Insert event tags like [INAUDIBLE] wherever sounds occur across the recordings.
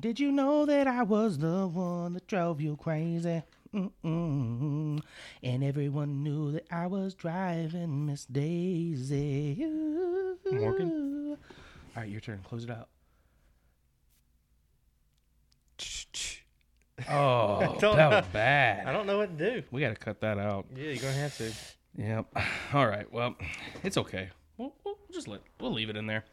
Did you know that I was the one that drove you crazy? Mm-mm. And everyone knew that I was driving Miss Daisy. Morgan? All right, your turn. Close it out. [LAUGHS] Oh, [LAUGHS] that was bad. I don't know what to do. We got to cut that out. Yeah, you're gonna have to. Yep. [SIGHS] All right. Well, it's okay. We'll, we'll just let we'll leave it in there.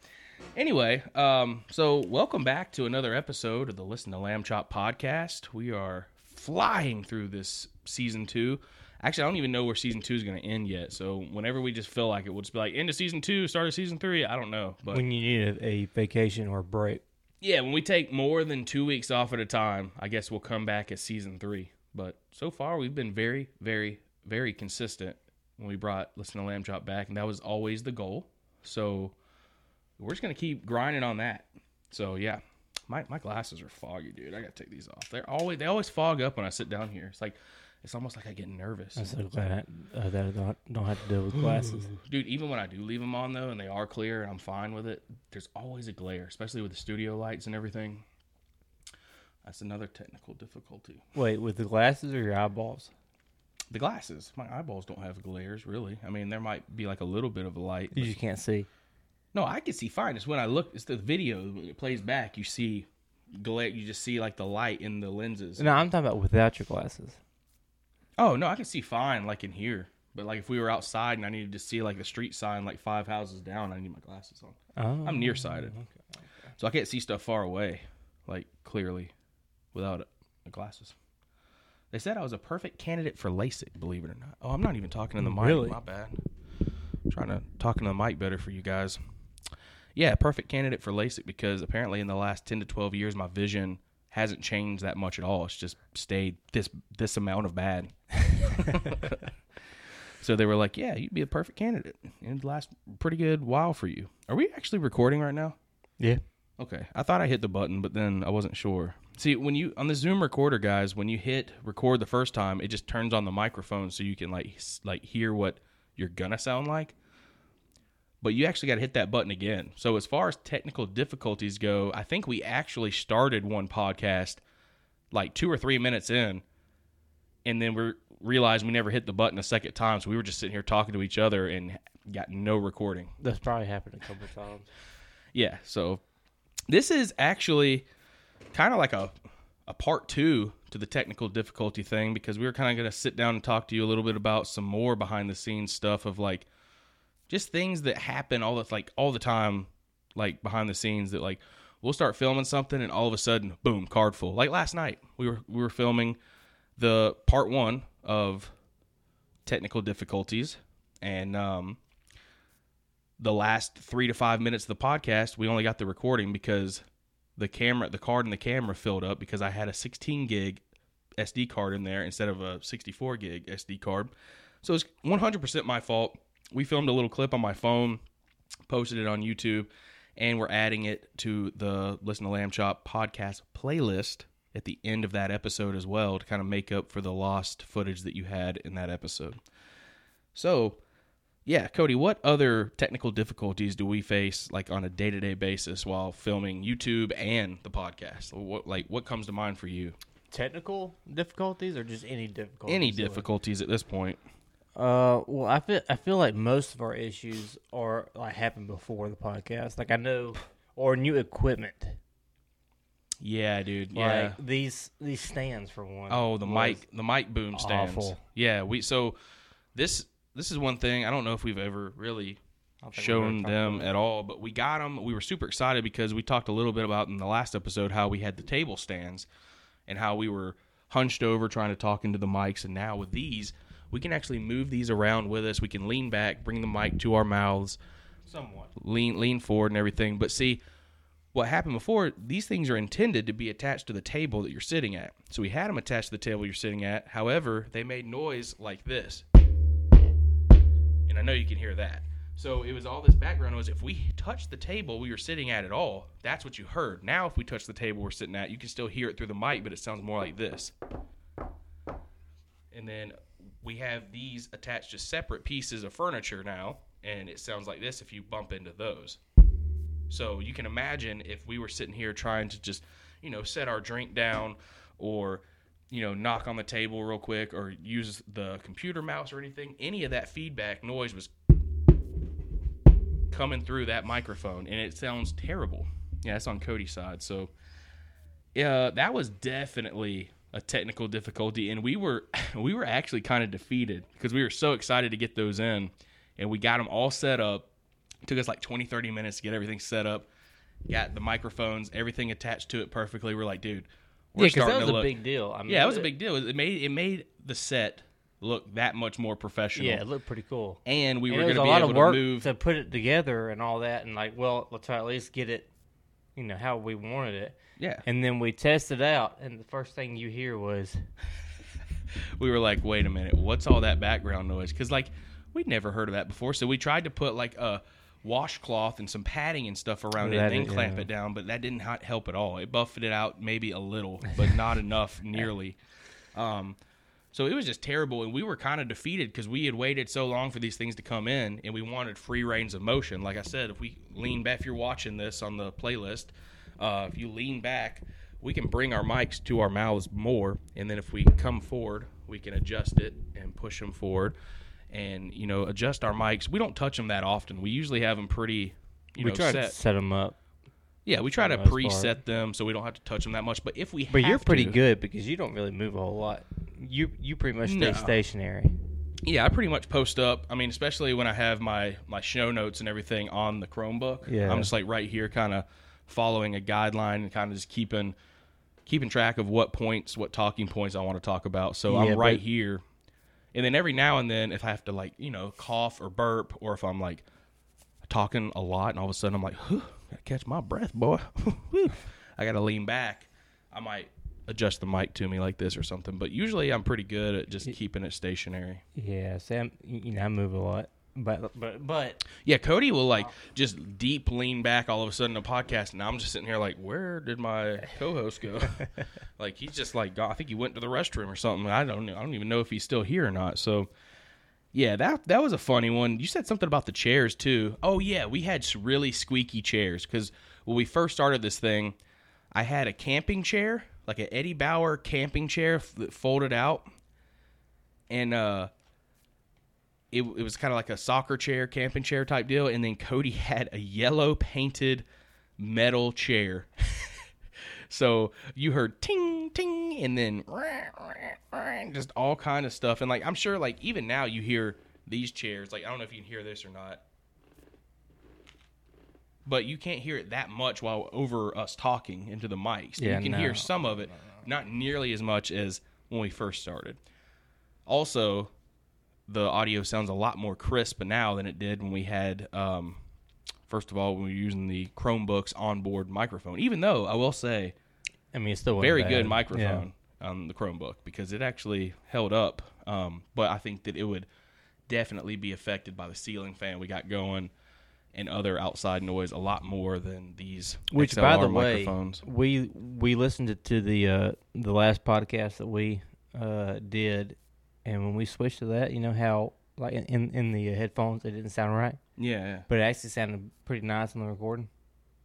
Anyway, um, so welcome back to another episode of the Listen to Lamb Chop podcast. We are flying through this season two. Actually, I don't even know where season two is going to end yet. So whenever we just feel like it, we'll just be like, end of season two, start of season three. I don't know, but When you need a, a vacation or a break. yeah, when we take more than two weeks off at a time, I guess we'll come back at season three. But so far, we've been very, very, very consistent when we brought Listen to Lamb Chop back, and that was always the goal. So we're just gonna keep grinding on that. So yeah, my my glasses are foggy, dude. I gotta take these off. They're always they always fog up when I sit down here. It's like it's almost like I get nervous. I'm so glad uh, that I don't, don't have to deal with glasses. Dude, even when I do leave them on though, and they are clear, and I'm fine with it, there's always a glare, especially with the studio lights and everything. That's another technical difficulty. Wait, with the glasses or your eyeballs? The glasses, my eyeballs don't have glares really. I mean, there might be like a little bit of a light. You just can't see. No, I can see fine. It's when I look. It's the video when it plays back. You see glare. You just see like the light in the lenses. No, I'm talking about without your glasses. Oh no, I can see fine like in here. But like if we were outside and I needed to see like the street sign like five houses down, I need my glasses on. Oh, I'm nearsighted, so I can't see stuff far away, like clearly, without glasses. They said I was a perfect candidate for LASIK. Believe it or not. Oh, I'm not even talking in the mic. Really? My bad. trying to talk into the mic better for you guys. Yeah, perfect candidate for LASIK because apparently in the last 10 to 12 years, my vision hasn't changed that much at all. It's just stayed this this amount of bad. [LAUGHS] so they were like, "Yeah, you'd be a perfect candidate. It'd last pretty good while for you." Are we actually recording right now? yeah. Okay. I thought I hit the button, but then I wasn't sure. See, when you on the Zoom recorder, guys, when you hit record the first time, it just turns on the microphone so you can like like hear what you're gonna sound like. But you actually got to hit that button again. So as far as technical difficulties go, I think we actually started one podcast like 2 or 3 minutes in and then we realized we never hit the button a second time, so we were just sitting here talking to each other and got no recording. That's probably happened a couple of times. Yeah, so this is actually kind of like a a part two to the technical difficulty thing because we were kind of going to sit down and talk to you a little bit about some more behind the scenes stuff of like just things that happen all the like all the time like behind the scenes that like we'll start filming something and all of a sudden boom card full like last night we were we were filming the part 1 of technical difficulties and um the last three to five minutes of the podcast, we only got the recording because the camera, the card in the camera filled up because I had a 16 gig SD card in there instead of a 64 gig SD card. So it's 100% my fault. We filmed a little clip on my phone, posted it on YouTube, and we're adding it to the Listen to Lamb Chop podcast playlist at the end of that episode as well to kind of make up for the lost footage that you had in that episode. So, yeah, Cody, what other technical difficulties do we face like on a day-to-day basis while filming YouTube and the podcast? What like what comes to mind for you? Technical difficulties or just any difficulties? Any difficulties at this point? Uh, well, I feel I feel like most of our issues are like happened before the podcast. Like I know, or new equipment. Yeah, dude. Yeah. Like these these stands for one. Oh, the mic, the mic boom stands. awful. Yeah, we so this this is one thing I don't know if we've ever really I don't think we've shown them at all, but we got them. We were super excited because we talked a little bit about in the last episode how we had the table stands and how we were hunched over trying to talk into the mics, and now with these, we can actually move these around with us. We can lean back, bring the mic to our mouths, somewhat. lean lean forward and everything. But see, what happened before, these things are intended to be attached to the table that you're sitting at. So we had them attached to the table you're sitting at. However, they made noise like this. And I know you can hear that. So it was all this background noise. If we touched the table we were sitting at at all, that's what you heard. Now, if we touch the table we're sitting at, you can still hear it through the mic, but it sounds more like this. And then we have these attached to separate pieces of furniture now, and it sounds like this if you bump into those. So you can imagine if we were sitting here trying to just you know, set our drink down or you know, knock on the table real quick or use the computer mouse or anything, any of that feedback noise was coming through that microphone and it sounds terrible. Yeah, that's on Cody's side. So, yeah, that was definitely a technical difficulty and we were [LAUGHS] we were actually kind of defeated because we were so excited to get those in and we got them all set up. It took us like 20 30 minutes to get everything set up. Got the microphones, everything attached to it perfectly. We're like, dude, we're yeah, because that was to a look big deal. I mean, yeah, it was a big deal. It made it made the set look that much more professional. Yeah, it looked pretty cool. and we And were going to be lot able of work to move. to put it together and all that, and like, well, let's try at least get it, you know, how we wanted it. yeah, And then we tested out, and the first thing you hear was, [LAUGHS] we were like, wait a minute, what's all that background noise? Because like we'd never heard of that before, so we tried to put like a washcloth and some padding and stuff around it, and then clamp yeah. it down. But that didn't help at all. It buffed it out maybe a little, but not [LAUGHS] enough nearly. Um, so it was just terrible, and we were kind of defeated because we had waited so long for these things to come in, and we wanted free reins of motion. Like I said, if we lean back, if you're watching this on the playlist, uh, if you lean back, we can bring our mics to our mouths more, and then if we come forward, we can adjust it and push them forward, and you know adjust our mics. We don't touch them that often. We usually have them pretty, you we know, tried set. to set them up. Yeah, we try to the most preset part. them so we don't have to touch them that much. But if we, have. But you're pretty to- good because you don't really move a whole lot. You you pretty much stay No. stationary. Yeah, I pretty much post up. I mean, especially when I have my my show notes and everything on the Chromebook. Yeah. I'm just like right here, kind of following a guideline and kind of just keeping keeping track of what points, what talking points I want to talk about. So Yeah, I'm right but- here, and then every now and then, if I have to like you know cough or burp, or if I'm like talking a lot, and all of a sudden I'm like, "Huh, catch my breath, boy. [LAUGHS] I gotta lean back. I might adjust the mic to me like this or something. But usually I'm pretty good at just keeping it stationary. Yeah, Sam. You know, I move a lot, but but but Yeah, Cody will like just deep lean back all of a sudden in a podcast, and I'm just sitting here like, where did my co-host go? [LAUGHS] like he's just like, I think he went to the restroom or something. I don't, know. I don't even know if he's still here or not. So, yeah, that that was a funny one. You said something about the chairs too. Oh yeah, we had really squeaky chairs because when we first started this thing, I had a camping chair, like an Eddie Bauer camping chair that folded out, and uh it, it was kind of like a soccer chair, camping chair type deal. And then Cody [LAUGHS] had a yellow painted metal chair. [LAUGHS] so you heard ting, ting, and then just all kind of stuff. And like, I'm sure, like, even now you hear these chairs. Like, I don't know if you can hear this or not. But you can't hear it that much while over us talking into the mics. Yeah, you can no. hear some of it, not nearly as much as when we first started. Also, the audio sounds a lot more crisp now than it did when we had um, first of all when we were using the chromebooks onboard microphone even though i will say I mean, it's still very bad. good microphone on the chromebook because it actually held up um, but i think that it would definitely be affected by the ceiling fan we got going and other outside noise a lot more than these Which, XLR by the way, microphones. we we listened to, the uh, the last podcast that we uh, did, and when we switched to that, you know how like in, in the headphones it didn't sound right, yeah but it actually sounded pretty nice on the recording.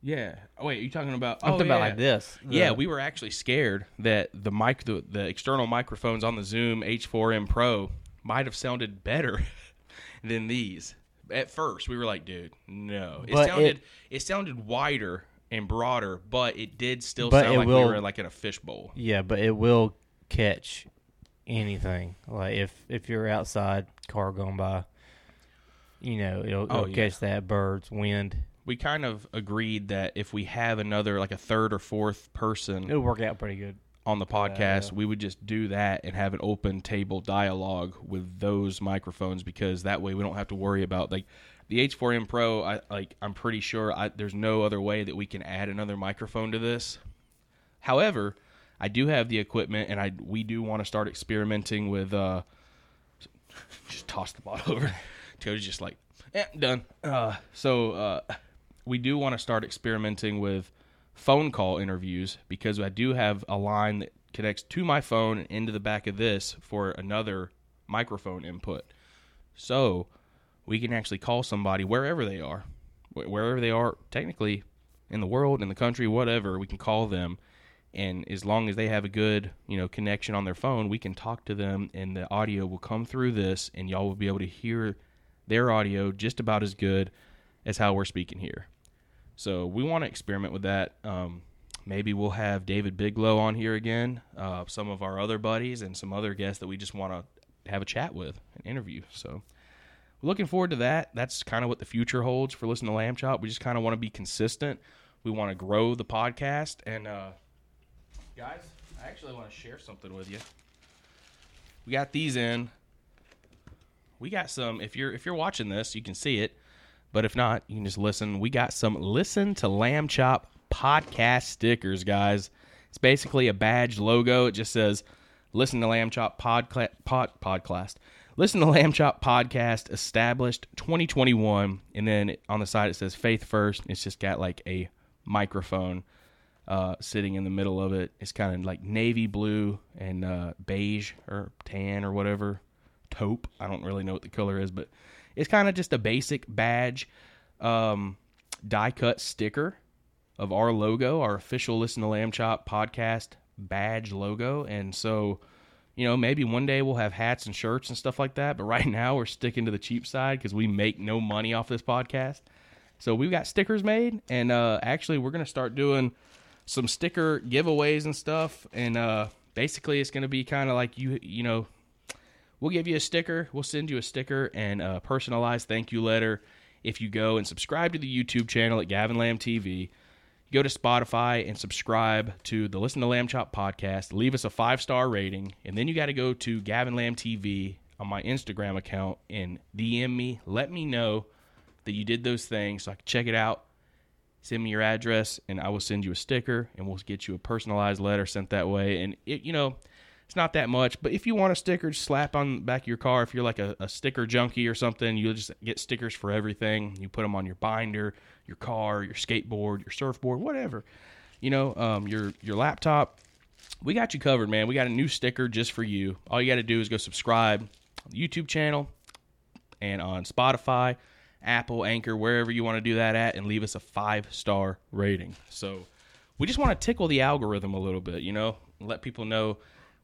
yeah oh wait are you talking about I'm oh, talking yeah. about like this. Yeah, we were actually scared that the mic, the, the external microphones on the Zoom H4n Pro might have sounded better [LAUGHS] than these. At first, we were like, "Dude, no." It But sounded it- it, sounded wider and broader, but it did still sound like we will- were like in a fishbowl. yeah, but it will catch anything. Like if if you're outside, car going by, you know, it'll, Oh, it'll yeah. catch that birds, wind. We kind of agreed that if we have another like a third or fourth person It'll work out pretty good. on the podcast, yeah. we would just do that and have an open table dialogue with those microphones because that way we don't have to worry about like the H4n Pro. I like I'm pretty sure I, there's no other way that we can add another microphone to this. However, I do have the equipment and I we do want to start experimenting with uh [LAUGHS] just toss the bottle over. Cody's just like, eh, done. Uh, so uh, we do want to start experimenting with phone call interviews because I do have a line that connects to my phone and into the back of this for another microphone input. So we can actually call somebody wherever they are, wherever they are, technically in the world, in the country, whatever. We can call them and as long as they have a good you know connection on their phone we can talk to them and the audio will come through this and y'all will be able to hear their audio just about as good as how we're speaking here. So we want to experiment with that. Um, maybe we'll have david biglow on here again uh, some of our other buddies and some other guests that we just want to have a chat with an interview. So looking forward to that. That's kind of what the future holds for listen to lamb chop. We just kind of want to be consistent. We want to grow the podcast. And uh, guys, I actually want to share something with you. We got these in. We got some. If you're if you're watching this, you can see it. But if not, you can just listen. We got some listen to Lamb Chop podcast stickers, guys. It's basically a badge logo. It just says listen to Lamb Chop podcast pod, podcast. Listen to Lamb Chop podcast established 2021 and then on the side it says faith first. It's just got like a microphone uh, sitting in the middle of it. It's kind of like navy blue and uh, beige or tan or whatever, taupe. I don't really know what the color is, but it's kind of just a basic badge, um, die cut sticker of our logo, our official Listen to Lamb Chop podcast badge logo. And so, you know, maybe one day we'll have hats and shirts and stuff like that. But right [LAUGHS] now we're sticking to the cheap side because we make no money off this podcast. So we've got stickers made, and uh, actually we're gonna start doing some sticker giveaways and stuff. And uh, basically, it's going to be kind of like you, you know, we'll give you a sticker. We'll send you a sticker and a personalized thank you letter if you go and subscribe to the YouTube channel at Gavin Lamb TV. Go to Spotify and subscribe to the Listen to Lamb Chop podcast. Leave us a five star rating, and then you got to go to Gavin Lamb TV on my Instagram account and DM me. Let me know that you did those things so I can check it out send me your address and I will send you a sticker and we'll get you a personalized letter sent that way. And it, you know, it's not that much, but if you want a sticker, just slap on the back of your car. If you're like a, a sticker junkie or something, you'll just get stickers for everything. You put them on your binder, your car, your skateboard, your surfboard, whatever. You know, um, your your laptop. We got you covered, man. We got a new sticker just for you. All you got to do is go subscribe on the YouTube channel and on Spotify Apple, Anchor, wherever you want to do that at, and leave us a five star rating. So we just want to tickle the algorithm a little bit, you know, let people know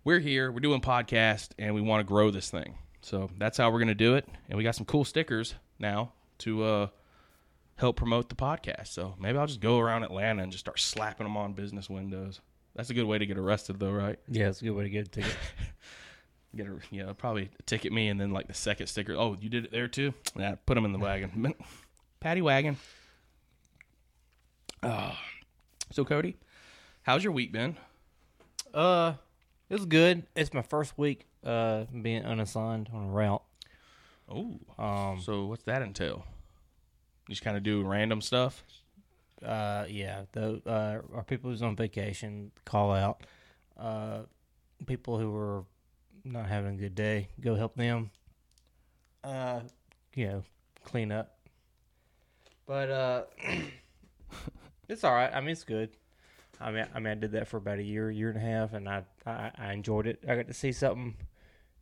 we're here, we're doing podcast, and we want to grow this thing. So that's how we're going to do it. And we got some cool stickers now to uh, help promote the podcast. So maybe I'll just go around Atlanta and just start slapping them on business windows. That's a good way to get arrested, though, right? Yeah, it's a good way to get a ticket. [LAUGHS] get a yeah, probably ticket me and then like the second sticker. Oh, you did it there too. Yeah, put them in the wagon, [LAUGHS] paddy wagon. Uh, so Cody, how's your week been? Uh, it was good. It's my first week uh being unassigned on a route. Oh, um, so what's that entail? You just kind of do random stuff. Uh, yeah. The uh, our people who's on vacation call out. Uh, people who are not having a good day, go help them. Uh, you know, clean up. But uh, [CLEARS THROAT] it's all right. I mean, it's good. I mean, I mean, I did that for about a year, year and a half, and I, I, I enjoyed it. I got to see something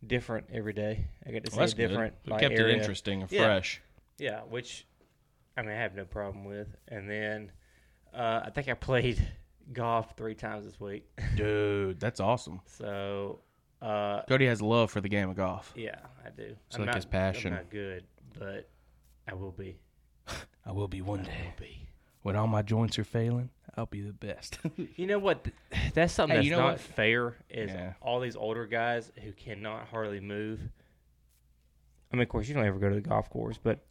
different every day. I got to see well, a different. Like, kept area. it interesting and yeah. fresh. Yeah, which I mean, I have no problem with. And then uh, I think I played [LAUGHS] golf three times this week. [LAUGHS] Dude, that's awesome. So uh, Cody has a love for the game of golf. Yeah, I do. It's I'm like not, his passion. I'm not good, but I will be. [LAUGHS] I will be one I day. Will be. When all my joints are failing, I'll be the best. [LAUGHS] you know what? [SIGHS] That's something hey, that's you know not what? fair. Is yeah. all these older guys who cannot hardly move. I mean, of course, you don't ever go to the golf course, but,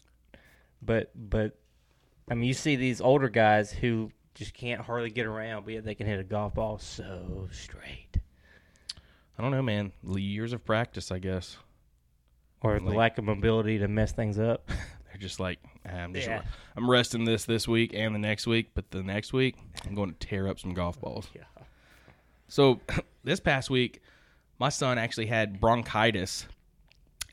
but, but, I mean, you see these older guys who just can't hardly get around, but yet they can hit a golf ball so straight. I don't know, man. Years of practice, I guess. Or the lack of mobility to mess things up. [LAUGHS] They're just like, I'm just, yeah. I'm resting this this week and the next week, but the next week I'm going to tear up some golf balls. Yeah. So [CLEARS THROAT] this past week, my son actually had bronchitis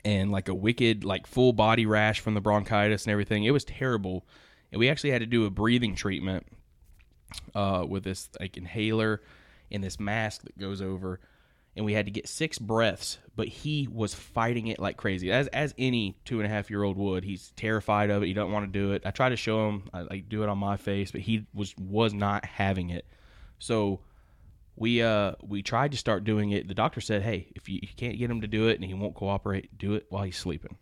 and like a wicked, like full body rash from the bronchitis and everything. It was terrible, and we actually had to do a breathing treatment uh, with this like inhaler and this mask that goes over and we had to get six breaths. But he was fighting it like crazy, as as any two and a half year old would. He's terrified of it. He don't want to do it. I try to show him, I like do it on my face, but he was was not having it. So we uh we tried to start doing it. The doctor said, "Hey, if you, you can't get him to do it and he won't cooperate, do it while he's sleeping."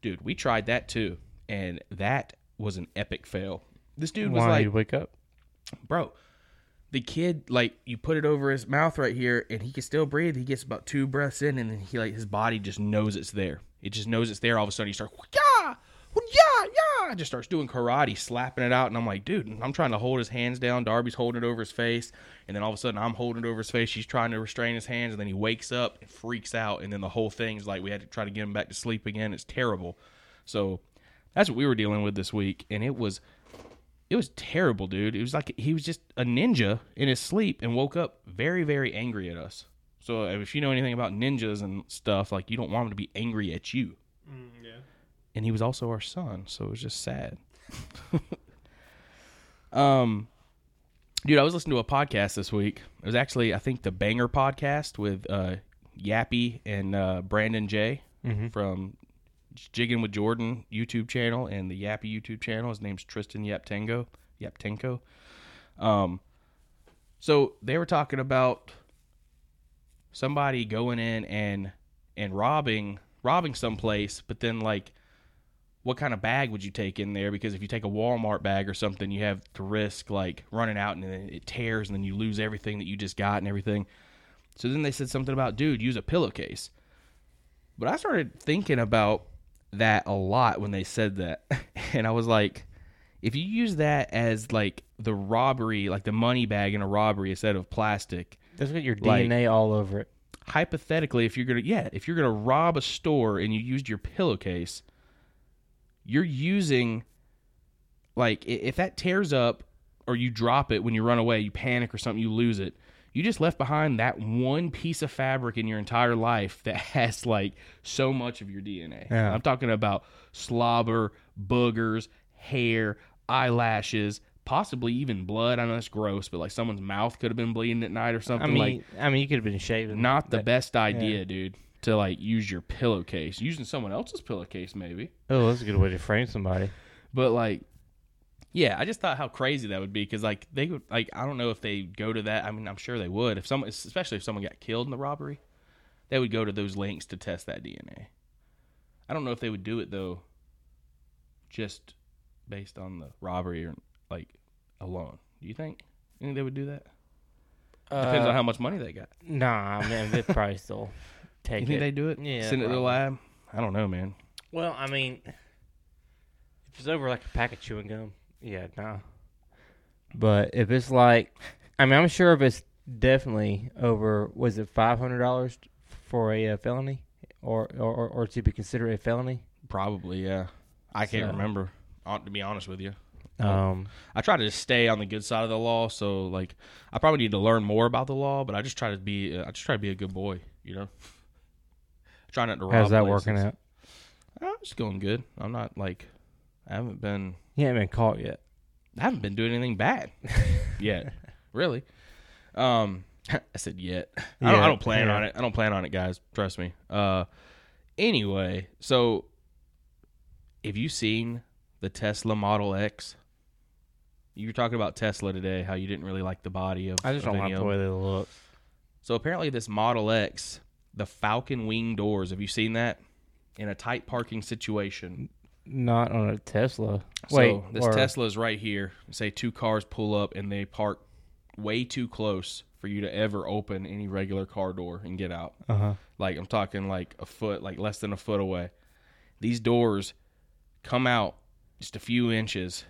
Dude, we tried that too, and that was an epic fail. This dude was Why like, wake up? bro the kid like you put it over his mouth right here and he can still breathe. He gets about two breaths in and then he like his body just knows it's there. It just knows it's there. All of a sudden he starts yeah yeah yeah just starts doing karate slapping it out. And i'm like dude i'm trying to hold his hands down. Darby's holding it over his face. And then all of a sudden i'm holding it over his face. She's trying to restrain his hands. And then he wakes up and freaks out. And then the whole thing's like we had to try to get him back to sleep again. It's terrible. So that's what we were dealing with this week. And it was it was terrible, dude. It was like he was just a ninja in his sleep and woke up very, very angry at us. So if you know anything about ninjas and stuff, like you don't want him to be angry at you. yeah. And he was also our son, so it was just sad. [LAUGHS] um, dude, I was listening to a podcast this week. It was actually, I think, the Banger podcast with uh, Yappy and uh, Brandon J Mhm. from Jigging with Jordan YouTube channel and the Yappy YouTube channel. His name's Tristan Yaptenko. Yaptenko. Um, so they were talking about somebody going in and and robbing robbing someplace, but then like what kind of bag would you take in there? Because if you take a Walmart bag or something, you have to risk like running out and then it tears and then you lose everything that you just got and everything. So then they said something about, dude, use a pillowcase. But I started thinking about that a lot when they said that. [LAUGHS] And I was like, if you use that as like the robbery, like the money bag in a robbery instead of plastic, That's got your Like- DNA all over it. hypothetically, if you're gonna yeah, if you're gonna rob a store and you used your pillowcase, you're using like if that tears up or you drop it when you run away, you panic or something, you lose it. You just left behind that one piece of fabric in your entire life that [LAUGHS] has like so much of your DNA. Yeah. I'm talking about slobber, boogers, hair, eyelashes, possibly even blood. I know that's gross, but like someone's mouth could have been bleeding at night or something. I mean, like I mean, you could have been shaving. not the that- best idea, dude, to like use your pillowcase. Using someone else's pillowcase, maybe. Oh, that's a good way to frame somebody. But like, yeah, I just thought how crazy that would be because like they would like I don't know if they go to that. I mean, I'm sure they would if someone, especially if someone got killed in the robbery, they would go to those links to test that DNA. I don't know if they would do it though, just based on the robbery or like alone. Do you think? You think they would do that? Depends Uh, on how much money they got. Nah, I mean, they probably still [LAUGHS] take You think it. they do it? Yeah, Send it to the lab. I don't know, man. Well, I mean, if it's over like a pack of chewing gum, yeah, nah. But if it's like, I mean, I'm sure if it's definitely over, was it five hundred dollars for a uh, felony, or, or or to be considered a felony? Probably, yeah. I can't So- remember. uh, To be honest with you, Um, I try to stay on the good side of the law. So, like, I probably need to learn more about the law, but I just try to be. Uh, I just try to be a good boy. You know, [LAUGHS] try not to. Rob how's that places. working out? Oh, it's going good. I'm not like. I haven't been. You haven't been caught yet. I haven't been doing anything bad [LAUGHS] yet. Really. Um, [LAUGHS] I said yet. I, don't, I don't plan yeah. on it. I don't plan on it, guys. Trust me. Uh, anyway, so have you seen the Tesla Model X? You were talking about Tesla today, how you didn't really like the body of. I just of don't like the way they look. So apparently, this Model X, the Falcon wing doors. Have you seen that? In a tight parking situation, Not on a Tesla. so Wait, this or- Tesla is right here. Say two cars pull up and they park way too close for you to ever open any regular car door and get out. Uh-huh. Like I'm talking like a foot, like less than a foot away. These doors come out just a few inches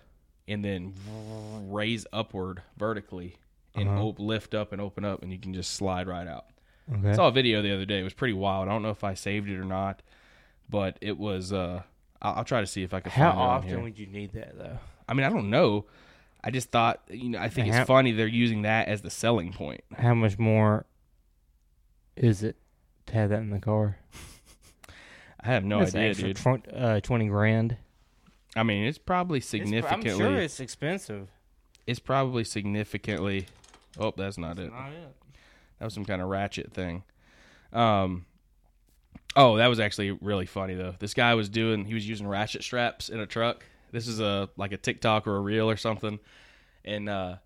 and then raise upward vertically and Uh-huh. op- lift up and open up and you can just slide right out. Okay. I saw a video the other day. It was pretty wild. I don't know if I saved it or not, but it was. uh I'll, I'll try to see if I can. How find it on often would you need that though? I mean, I don't know. I just thought, you know, I think How- it's funny they're using that as the selling point. How much more is it to have that in the car? I have no That's idea, extra dude. twen- uh, Twenty grand. I mean, it's probably significantly. I'm sure it's expensive. it's probably significantly. Oh, that's not it. Not it. That was some kind of ratchet thing. Um. Oh, that was actually really funny though. This guy was doing. He was using ratchet straps in a truck. This is a like a TikTok or a reel or something, and uh,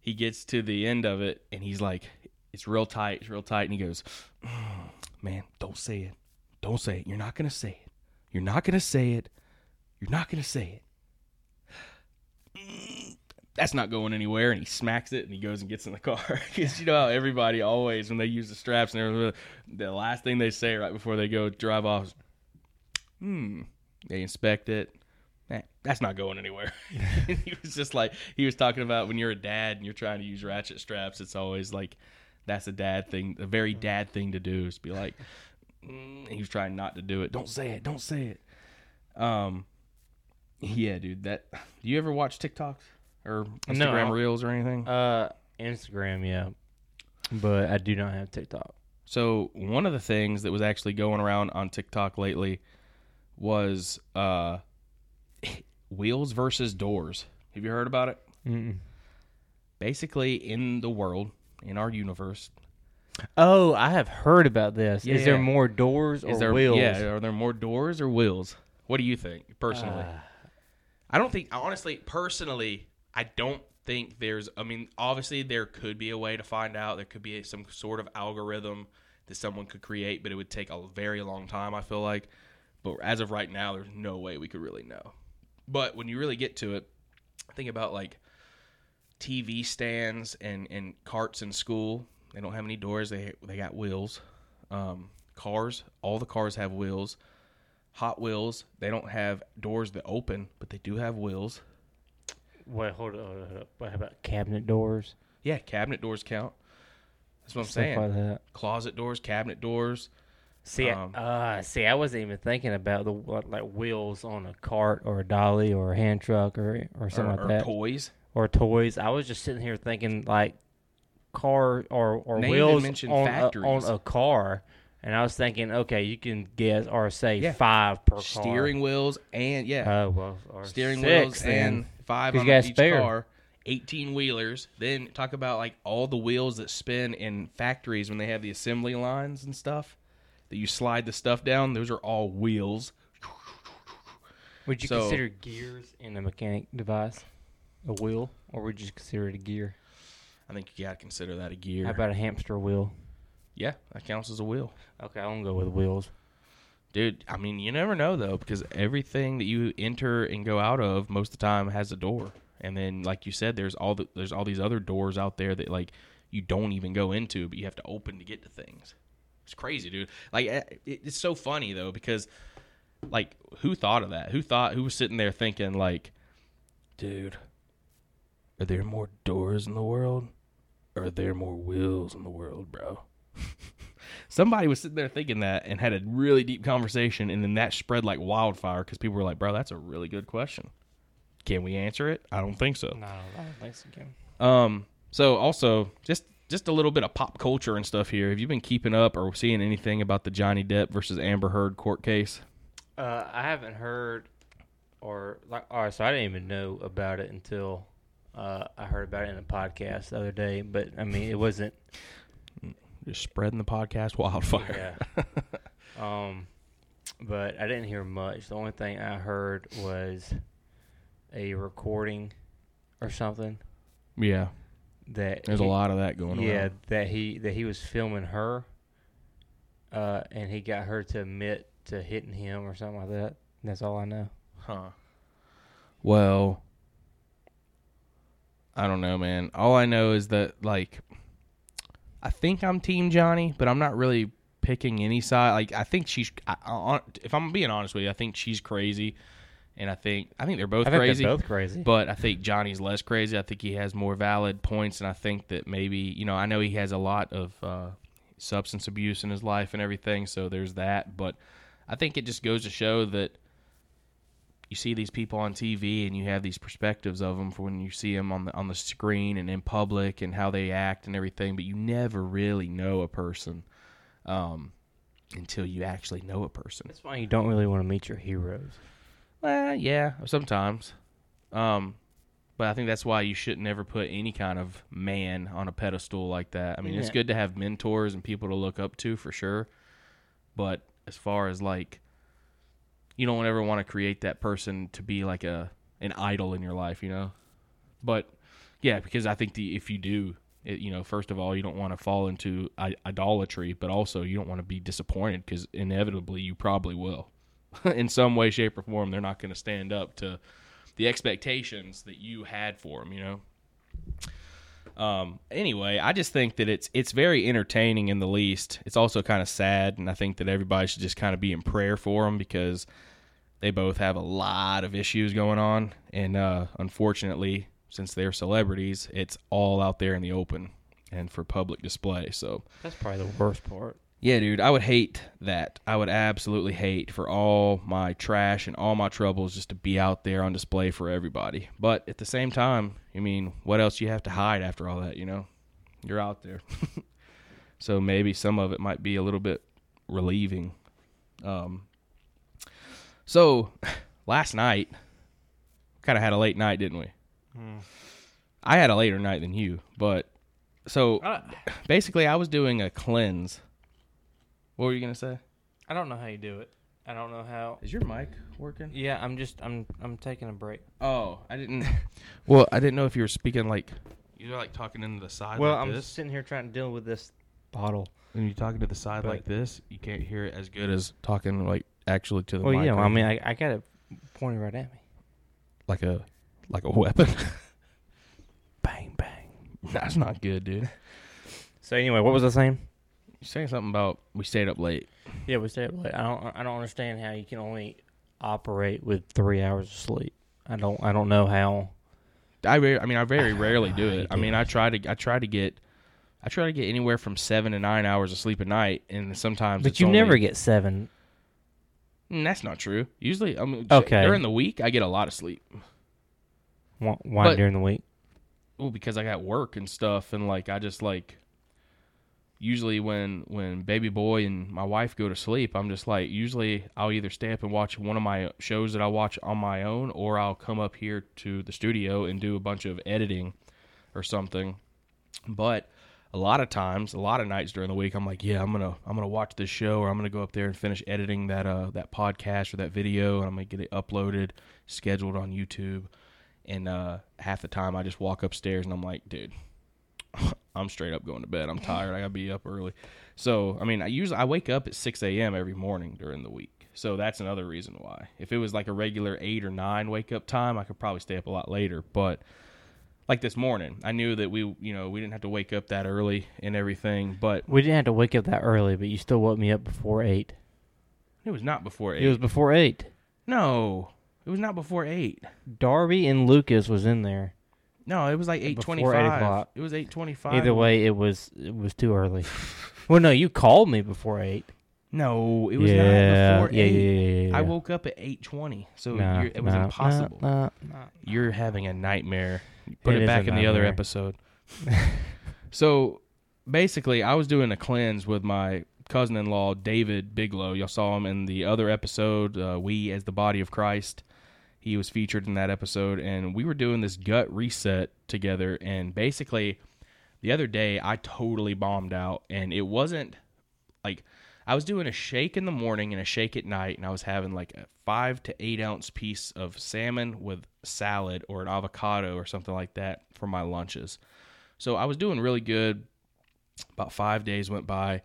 he gets to the end of it and he's like, it's real tight, it's real tight, and he goes, "Mm, "Man, don't say it, don't say it. You're not gonna say it. You're not gonna say it. You're not gonna say it." "Mm, That's not going anywhere, and he smacks it, and he goes and gets in the car. [LAUGHS] Because you know how everybody always, when they use the straps and everything, the last thing they say right before they go drive off is, "Hmm." They inspect it. "Eh, that's not going anywhere. [LAUGHS] he was just like he was talking about when you're a dad and you're trying to use ratchet straps. It's always like that's a dad thing, a very dad thing to do is be like. Mm, he was trying not to do it. Don't say it. Don't say it. Um, yeah, dude. That. Do you ever watch TikToks or Instagram I- Reels or anything? Uh, Instagram, yeah, but I do not have TikTok. So one of the things that was actually going around on TikTok lately was uh, [LAUGHS] wheels versus doors. Have you heard about it? Mm-mm. Basically, in the world, in our universe, Oh, I have heard about this. Yeah, Is there more doors or is there wheels? yeah, are there more doors or wheels? What do you think personally? Uh, I don't think honestly, personally, I don't think there's I mean, obviously there could be a way to find out. There could be some sort of algorithm that someone could create, but it would take a very long time, I feel like. But as of right now, there's no way we could really know. But when you really get to it, think about like TV stands and, and carts in school. They don't have any doors. They they got wheels. Um, cars, all the cars have wheels. Hot Wheels, they don't have doors that open, but they do have wheels. Wait, hold on. Hold on. What about cabinet doors? Yeah, cabinet doors count. That's what I'm Stuff saying. like that. Closet doors, cabinet doors. See, I- Um, uh, see, I wasn't even thinking about the what, like wheels on a cart or a dolly or a hand truck or or something or, like or that, toys. or toys. I was just sitting here thinking like car or or and wheels mention on a, factories. on a car, and I was thinking, okay, you can guess or say Yeah. five per car. Steering wheels and yeah, Oh well, or steering six, wheels then. and five on you got a each spare. car. 18 wheelers. Then talk about like all the wheels that spin in factories when they have the assembly lines and stuff that you slide the stuff down. Those are all wheels. Would you So- consider gears in a mechanic device a wheel, or would you consider it a gear? I think you got to consider that a gear. How about a hamster wheel? yeah, that counts as a wheel. Okay, I'm gonna go with wheels. Dude, I mean, you never know though, because everything that you enter and go out of most of the time has a door, and then, like you said, there's all the, there's all these other doors out there that like you don't even go into, but you have to open to get to things. It's crazy, dude. Like eh, it, it's so funny though, because like who thought of that? Who thought? Who was sitting there thinking like, dude, are there more doors in the world, or are there more wheels in the world, bro? [LAUGHS] somebody was sitting there thinking that and had a really deep conversation and then that spread like wildfire because people were like bro that's a really good question can we answer it i don't think so No, I don't think so. Kim. um so also just just a little bit of pop culture and stuff here have you been keeping up or seeing anything about the johnny depp versus amber heard court case Uh, I haven't heard, or like, all right, so I didn't even know about it until uh, I heard about it in a podcast the other day. But I mean, it wasn't. Just spreading the podcast [LAUGHS] wildfire Yeah. [LAUGHS] um, but I didn't hear much. The only thing I heard was a recording or something yeah that there's a lot of that going on. yeah, on that he that he was filming her, uh, and he got her to admit to hitting him or something like that. That's all I know. Huh. Well, I don't know, man. All I know is that like I think I'm team Johnny, but I'm not really picking any side. Like I think she's I, I, if I'm being honest with you, I think she's crazy and I think I think they're both I think crazy. they're both crazy. But I think Johnny's less crazy. I think he has more valid points, and I think that maybe you know I know he has a lot of uh, substance abuse in his life and everything, so there's that. But I think it just goes to show that you see these people on TV and you have these perspectives of them for when you see them on the on the screen and in public and how they act and everything, but you never really know a person um, until you actually know a person. That's why you don't really want to meet your heroes. Well, yeah, sometimes. Um, but I think that's why you shouldn't ever put any kind of man on a pedestal like that. I mean, it's good to have mentors and people to look up to for sure. But as far as like, you don't ever want to create that person to be like a an idol in your life, you know. But yeah, because I think the if you do, It, you know, first of all, you don't want to fall into idolatry, but also you don't want to be disappointed because inevitably you probably will. [LAUGHS] In some way, shape, or form, they're not going to stand up to the expectations that you had for them. You know. Um, anyway, I just think that it's it's very entertaining in the least. It's also kind of sad, and I think that everybody should just kind of be in prayer for them because they both have a lot of issues going on, and uh, unfortunately, since they're celebrities, it's all out there in the open and for public display. So That's probably the worst part. yeah, dude, I would hate that. I would absolutely hate for all my trash and all my troubles just to be out there on display for everybody. But at the same time, I mean, what else you have to hide after all that, you know? You're out there. [LAUGHS] so maybe some of it might be a little bit relieving. Um so [LAUGHS] last night kind of had a late night, didn't we? Hmm. I had a later night than you, but so I, [SIGHS] basically I was doing a cleanse. What were you gonna say? I don't know how you do it. I don't know how. Is your mic working? Yeah, I'm just I'm I'm taking a break. Oh, I didn't. [LAUGHS] well, I didn't know if you were speaking like you're like talking into the side well, like I'm this. sitting here trying to deal with this bottle. When you're talking to the side But- like this, you can't hear it as good as talking like actually to the Well, yeah, well, I mean. I, I got it pointing right at me. like a like a weapon. [LAUGHS] bang bang. That's not good, dude. [LAUGHS] So anyway, what was I saying? You're saying something about we stayed up late. Yeah, we stayed up late. I don't I don't understand how you can only operate with three hours of sleep. I don't I don't know how. I re- I mean, I very rarely do it. I mean. I try to I try to get I try to get anywhere from seven to nine hours of sleep a night, and sometimes. But you only- never get seven. Mm, that's not true. Usually, I mean, Okay. during the week, I get a lot of sleep. Why, But- during the week? Well, because I got work and stuff, and like I just like. Usually, when when baby boy and my wife go to sleep, I'm just like usually I'll either stay up and watch one of my shows that I watch on my own, or I'll come up here to the studio and do a bunch of editing or something. But a lot of times, a lot of nights during the week, I'm like, yeah, I'm gonna I'm gonna watch this show, or I'm gonna go up there and finish editing that uh that podcast or that video, and I'm gonna get it uploaded, scheduled on YouTube. And uh, half the time, I just walk upstairs and I'm like, dude, [LAUGHS] I'm straight up going to bed. I'm tired. I gotta be up early. So I mean, I usually I wake up at 6 a.m. every morning during the week. So that's another reason why. If it was like a regular eight or nine wake up time, I could probably stay up a lot later. But like this morning, I knew that we, you know, we didn't have to wake up that early and everything. But We didn't have to wake up that early, but you still woke me up before eight. it was not before eight. It was before eight. no, it was not before eight. Darby and Lucas was in there. No, it was like eight Before twenty-five. eight o'clock. It was eight twenty-five. Either way, it was it was too early. [LAUGHS] well, no, you called me before eight. No, it was yeah, not before yeah, eight. yeah, yeah, yeah, I woke up at eight twenty, so Nah, you're, it was nah, impossible. nah, nah, nah. You're having a nightmare. Put It it, back in the other episode. [LAUGHS] so basically, I was doing a cleanse with my cousin-in-law David Biglow. Y'all saw him in the other episode, uh, "We as the Body of Christ." He was featured in that episode, and we were doing this gut reset together. And basically, the other day, I totally bombed out, and it wasn't like I was doing a shake in the morning and a shake at night, and I was having like a five to eight ounce piece of salmon with salad or an avocado or something like that for my lunches. So I was doing really good. About five days went by,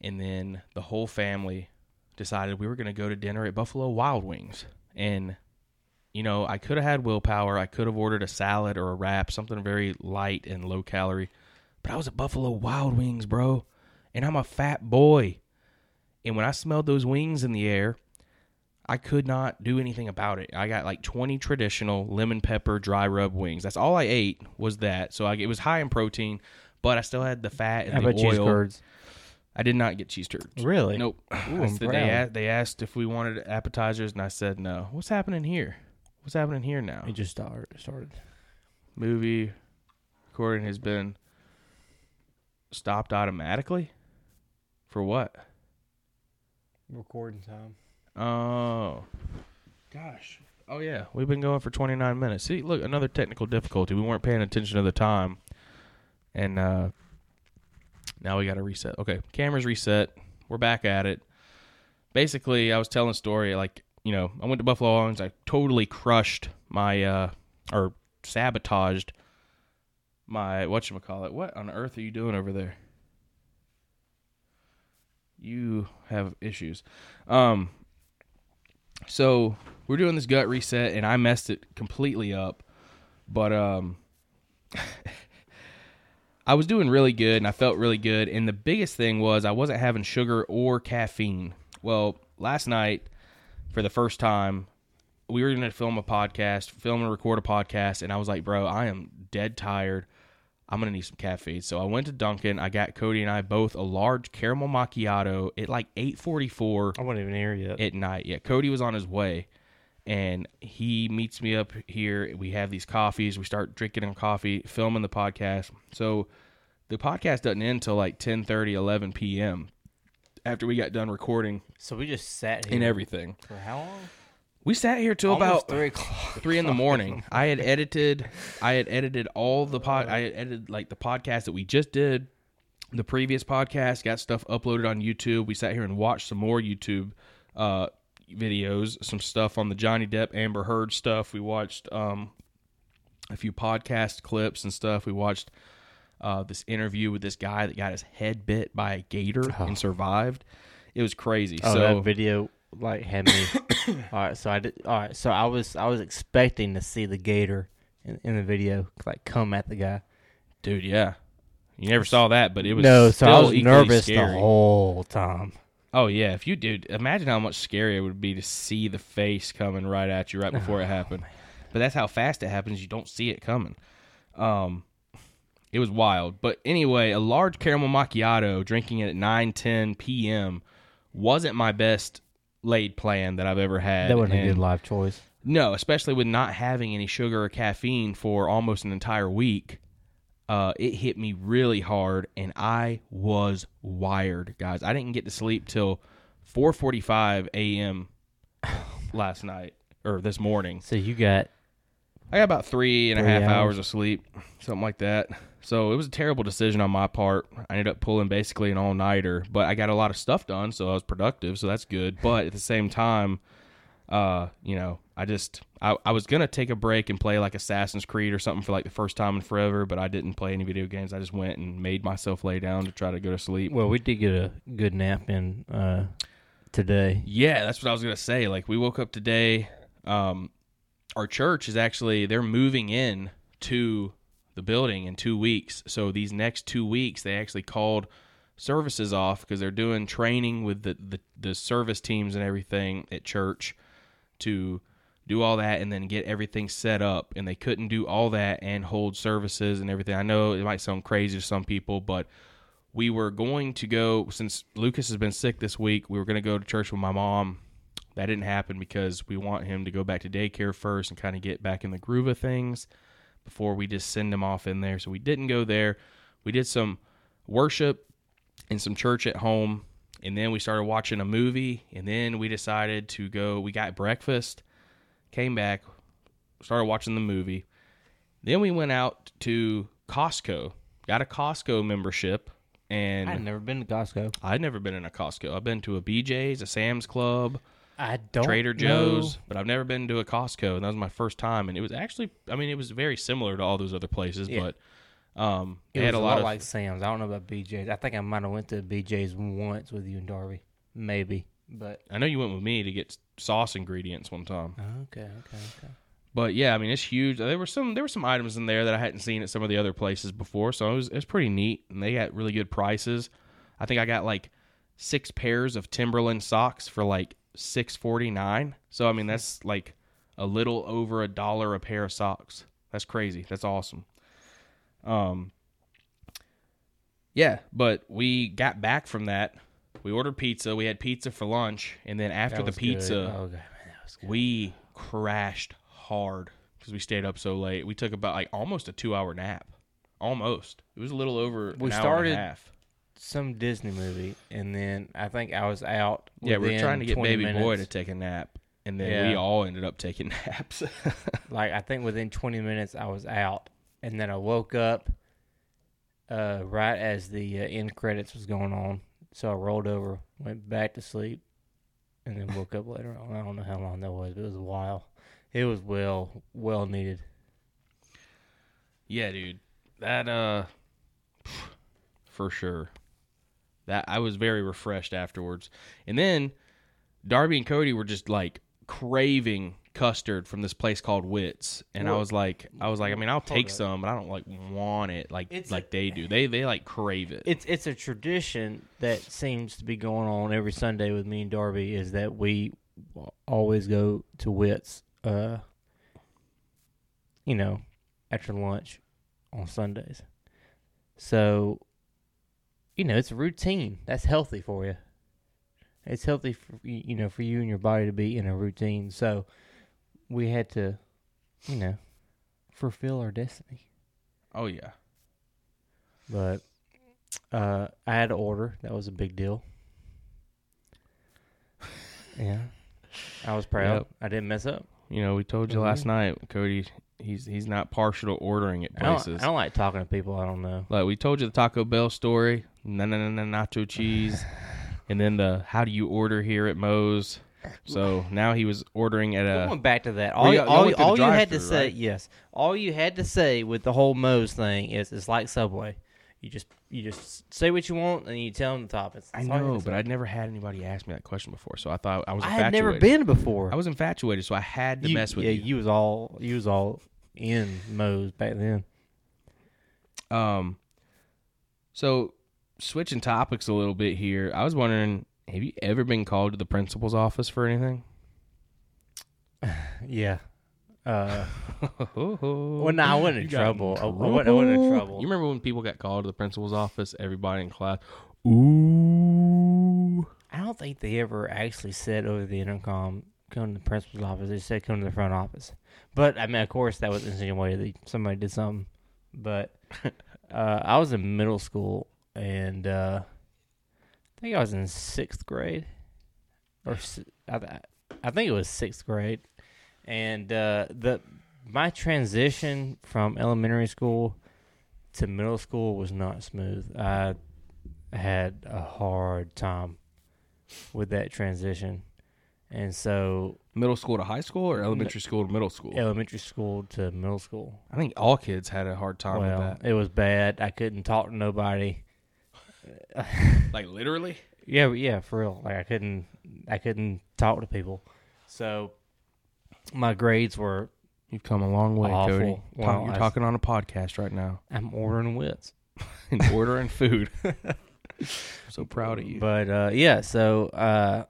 and then the whole family decided we were going to go to dinner at Buffalo Wild Wings. And, you know, I could have had willpower. I could have ordered a salad or a wrap, something very light and low calorie. But I was at Buffalo Wild Wings, bro. And I'm a fat boy. And when I smelled those wings in the air, I could not do anything about it. I got like 20 traditional lemon pepper dry rub wings. That's all I ate was that. So I, it was high in protein, but I still had the fat and How the about cheese oil. curds? I did not get cheese curds. Really? Nope. Ooh, said- they, they asked if we wanted appetizers, and I said no. What's happening here? What's happening here now? It just started. started. Movie recording has been stopped automatically. For what? Recording time. Oh, gosh. Oh yeah, we've been going for 29 minutes. See, look, another technical difficulty. We weren't paying attention to the time, and uh, now we got to reset. Okay, cameras reset. We're back at it. Basically, I was telling a story like you know I went to Buffalo Owens. I totally crushed my uh, or sabotaged my what you call it? What on earth are you doing over there? You have issues. Um. So we're doing this gut reset, and I messed it completely up. But um, [LAUGHS] I was doing really good, and I felt really good. And the biggest thing was I wasn't having sugar or caffeine. Well, last night, for the first time, we were going to film a podcast, film and record a podcast, and I was like, bro, I am dead tired. I'm gonna need some caffeine. So I went to Dunkin'. I got Cody and I both a large caramel macchiato at like 8:44 I wasn't even here yet. at night. Yeah, Cody was on his way, and he meets me up here. We have these coffees. We start drinking our coffee, filming the podcast. So the podcast doesn't end until like 10:30, 11 p.m. After we got done recording so we just sat here and everything, for how long? We sat here till Almost about three [LAUGHS] o'clock. three in the morning. I had edited, I had edited all the pod. I had edited like the podcast that we just did, the previous podcast. Got stuff uploaded on YouTube. We sat here and watched some more YouTube uh, videos, some stuff on the Johnny Depp Amber Heard stuff. We watched um, a few podcast clips and stuff. We watched uh, this interview with this guy that got his head bit by a gator and survived. It was crazy. Oh, so that video like had me. [COUGHS] all right, so I did. All right, so I was I was expecting to see the gator in, in the video like come at the guy. Dude, yeah. You never saw that, but it was no, so I was nervous scary. the whole time. Oh yeah, if you dude, imagine how much scarier it would be to see the face coming right at you right before it [SIGHS] happened. But that's how fast it happens. You don't see it coming. Um, it was wild. But anyway, a large caramel macchiato, drinking it at 9, 10 p.m. wasn't my best laid plan that I've ever had. That wasn't a good life choice. no, especially with not having any sugar or caffeine for almost an entire week. Uh, it hit me really hard, and I was wired, guys. I didn't get to sleep till 4:45 a.m. [LAUGHS] last night or this morning. So you got I got about three and a Three half hours. hours of sleep, something like that. So it was a terrible decision on my part. I ended up pulling basically an all nighter, but I got a lot of stuff done, so I was productive, so that's good. But at the same time, uh, you know, I just I, I was gonna take a break and play like Assassin's Creed or something for like the first time in forever, but I didn't play any video games. I just went and made myself lay down to try to go to sleep. well, we did get a good nap in uh, today. Yeah, that's what I was gonna say. Like we woke up today. Um, our church is actually they're moving in to the building in two weeks. So these next two weeks, they actually called services off because they're doing training with the, the the service teams and everything at church to do all that and then get everything set up. And they couldn't do all that and hold services and everything. I know it might sound crazy to some people, but we were going to go since Lucas has been sick this week. We were going to go to church with my mom. That didn't happen because we want him to go back to daycare first and kind of get back in the groove of things before we just send him off in there. So we didn't go there. We did some worship and some church at home, and then we started watching a movie. And then we decided to go. We got breakfast, came back, started watching the movie. Then we went out to Costco, got a Costco membership, and I'd never been to Costco. I'd never been in a Costco. I've been to a BJ's, a Sam's Club, I don't Trader know- Joe's, but I've never been to a Costco, and that was my first time. And it was actually, I mean, it was very similar to all those other places, Yeah. but um, It they had was a lot, of. like Sam's. I don't know about BJ's. I think I might have went to BJ's once with you and Darby, maybe. But I know you went with me to get sauce ingredients one time, okay, okay, okay. but yeah, I mean, it's huge. There were some, there were some items in there that I hadn't seen at some of the other places before, so it was, it was pretty neat, and they got really good prices. I think I got like six pairs of Timberland socks for like six forty nine. So I mean, that's like a little over a dollar a pair of socks. That's crazy. That's awesome. Um, yeah, but we got back from that. We ordered pizza. We had pizza for lunch, and then after the pizza, Oh, God, man, that was good. we crashed hard because we stayed up so late. We took about like almost a two hour nap. Almost. It was a little over We an hour started- and a half. Some Disney movie, and then I think I was out. Yeah, we we're trying to get 20 baby boy to take a nap, and then we all ended up taking [LAUGHS] naps. [LAUGHS] like I think within 20 minutes I was out, and then I woke up uh, right as the uh, end credits was going on. So I rolled over, went back to sleep, and then woke up later on. I don't know how long that was, but it was a while. It was well, well needed. yeah, dude. that uh, [SIGHS] for sure. That I was very refreshed afterwards, and then Darby and Cody were just like craving custard from this place called Whit's, and I was like, I was like, I mean, I'll take some, but I don't like want it like It's like a- they do. They they like crave it. It's it's a tradition that seems to be going on every Sunday with me and Darby. Is that we always go to Whit's, uh, you know, after lunch on Sundays. So, you know, it's a routine. That's healthy for you. It's healthy for you you know for you and your body to be in a routine. So, we had to, you know, fulfill our destiny. oh yeah, But uh, I had to order. That was a big deal. [LAUGHS] Yeah, I was proud. Yep. I didn't mess up. You know, we told you Mhm. last night, Cody. He's he's not partial to ordering at I don't, places. I don't like talking to people I don't know. Like we told you the Taco Bell story, no no no no nacho [LAUGHS] cheese, and then the how do you order here at Moe's. So now he was ordering at a Going back to that, all, you- all, went through the all you had to drive-thru, say, right? yes, all you had to say with the whole Moe's thing is it's like Subway. You just you just say what you want and you tell them the toppings. I That's all you know, have to but say. I'd never had anybody ask me that question before, so I thought I was I infatuated. had never been before. I was infatuated, so I had to you, mess with yeah, you. you was all you was all in Moe's back then. Um, so switching topics a little bit here, I was wondering, have you ever been called to the principal's office for anything? [LAUGHS] Yeah. Uh, [LAUGHS] well, well, no, I wasn't in trouble. I, I wasn't, I wasn't in trouble. You remember when people got called to the principal's office? Everybody in class, ooh. I don't think they ever actually said over the intercom, "Come to the principal's office." They said, "Come to the front office." But I mean, of course, that was insinuated that somebody did something. But [LAUGHS] uh, I was in middle school, and uh, I think I was in sixth grade, or I, th- I think it was sixth grade, and uh, the my transition from elementary school to middle school was not smooth. I had a hard time with that transition. And so Middle school to high school or elementary school to middle school? elementary school to middle school. I think all kids had a hard time well, with that. it was bad. I couldn't talk to nobody. [LAUGHS] Like literally? Yeah, yeah, for real. Like I couldn't I couldn't talk to people. So my grades were You've come a long way, Awful. Cody. You're I- talking on a podcast right now I'm ordering Whit's. [LAUGHS] and ordering food. [LAUGHS] so proud of you. But uh, yeah, so uh,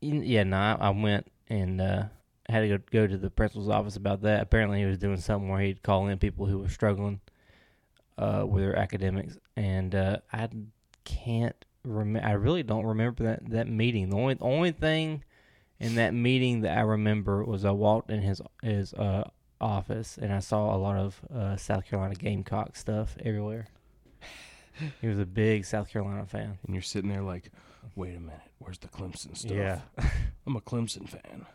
yeah, no, I, I went and uh, had to go, go to the principal's office about that. Apparently, he was doing something where he'd call in people who were struggling uh, with their academics, and uh, I can't remember. I really don't remember that that meeting. The only the only thing in that meeting that I remember was I walked in his his uh, office and I saw a lot of uh, South Carolina Gamecock stuff everywhere. he was a big South Carolina fan. and you're sitting there like, wait a minute, where's the Clemson stuff? Yeah. [LAUGHS] I'm a Clemson fan.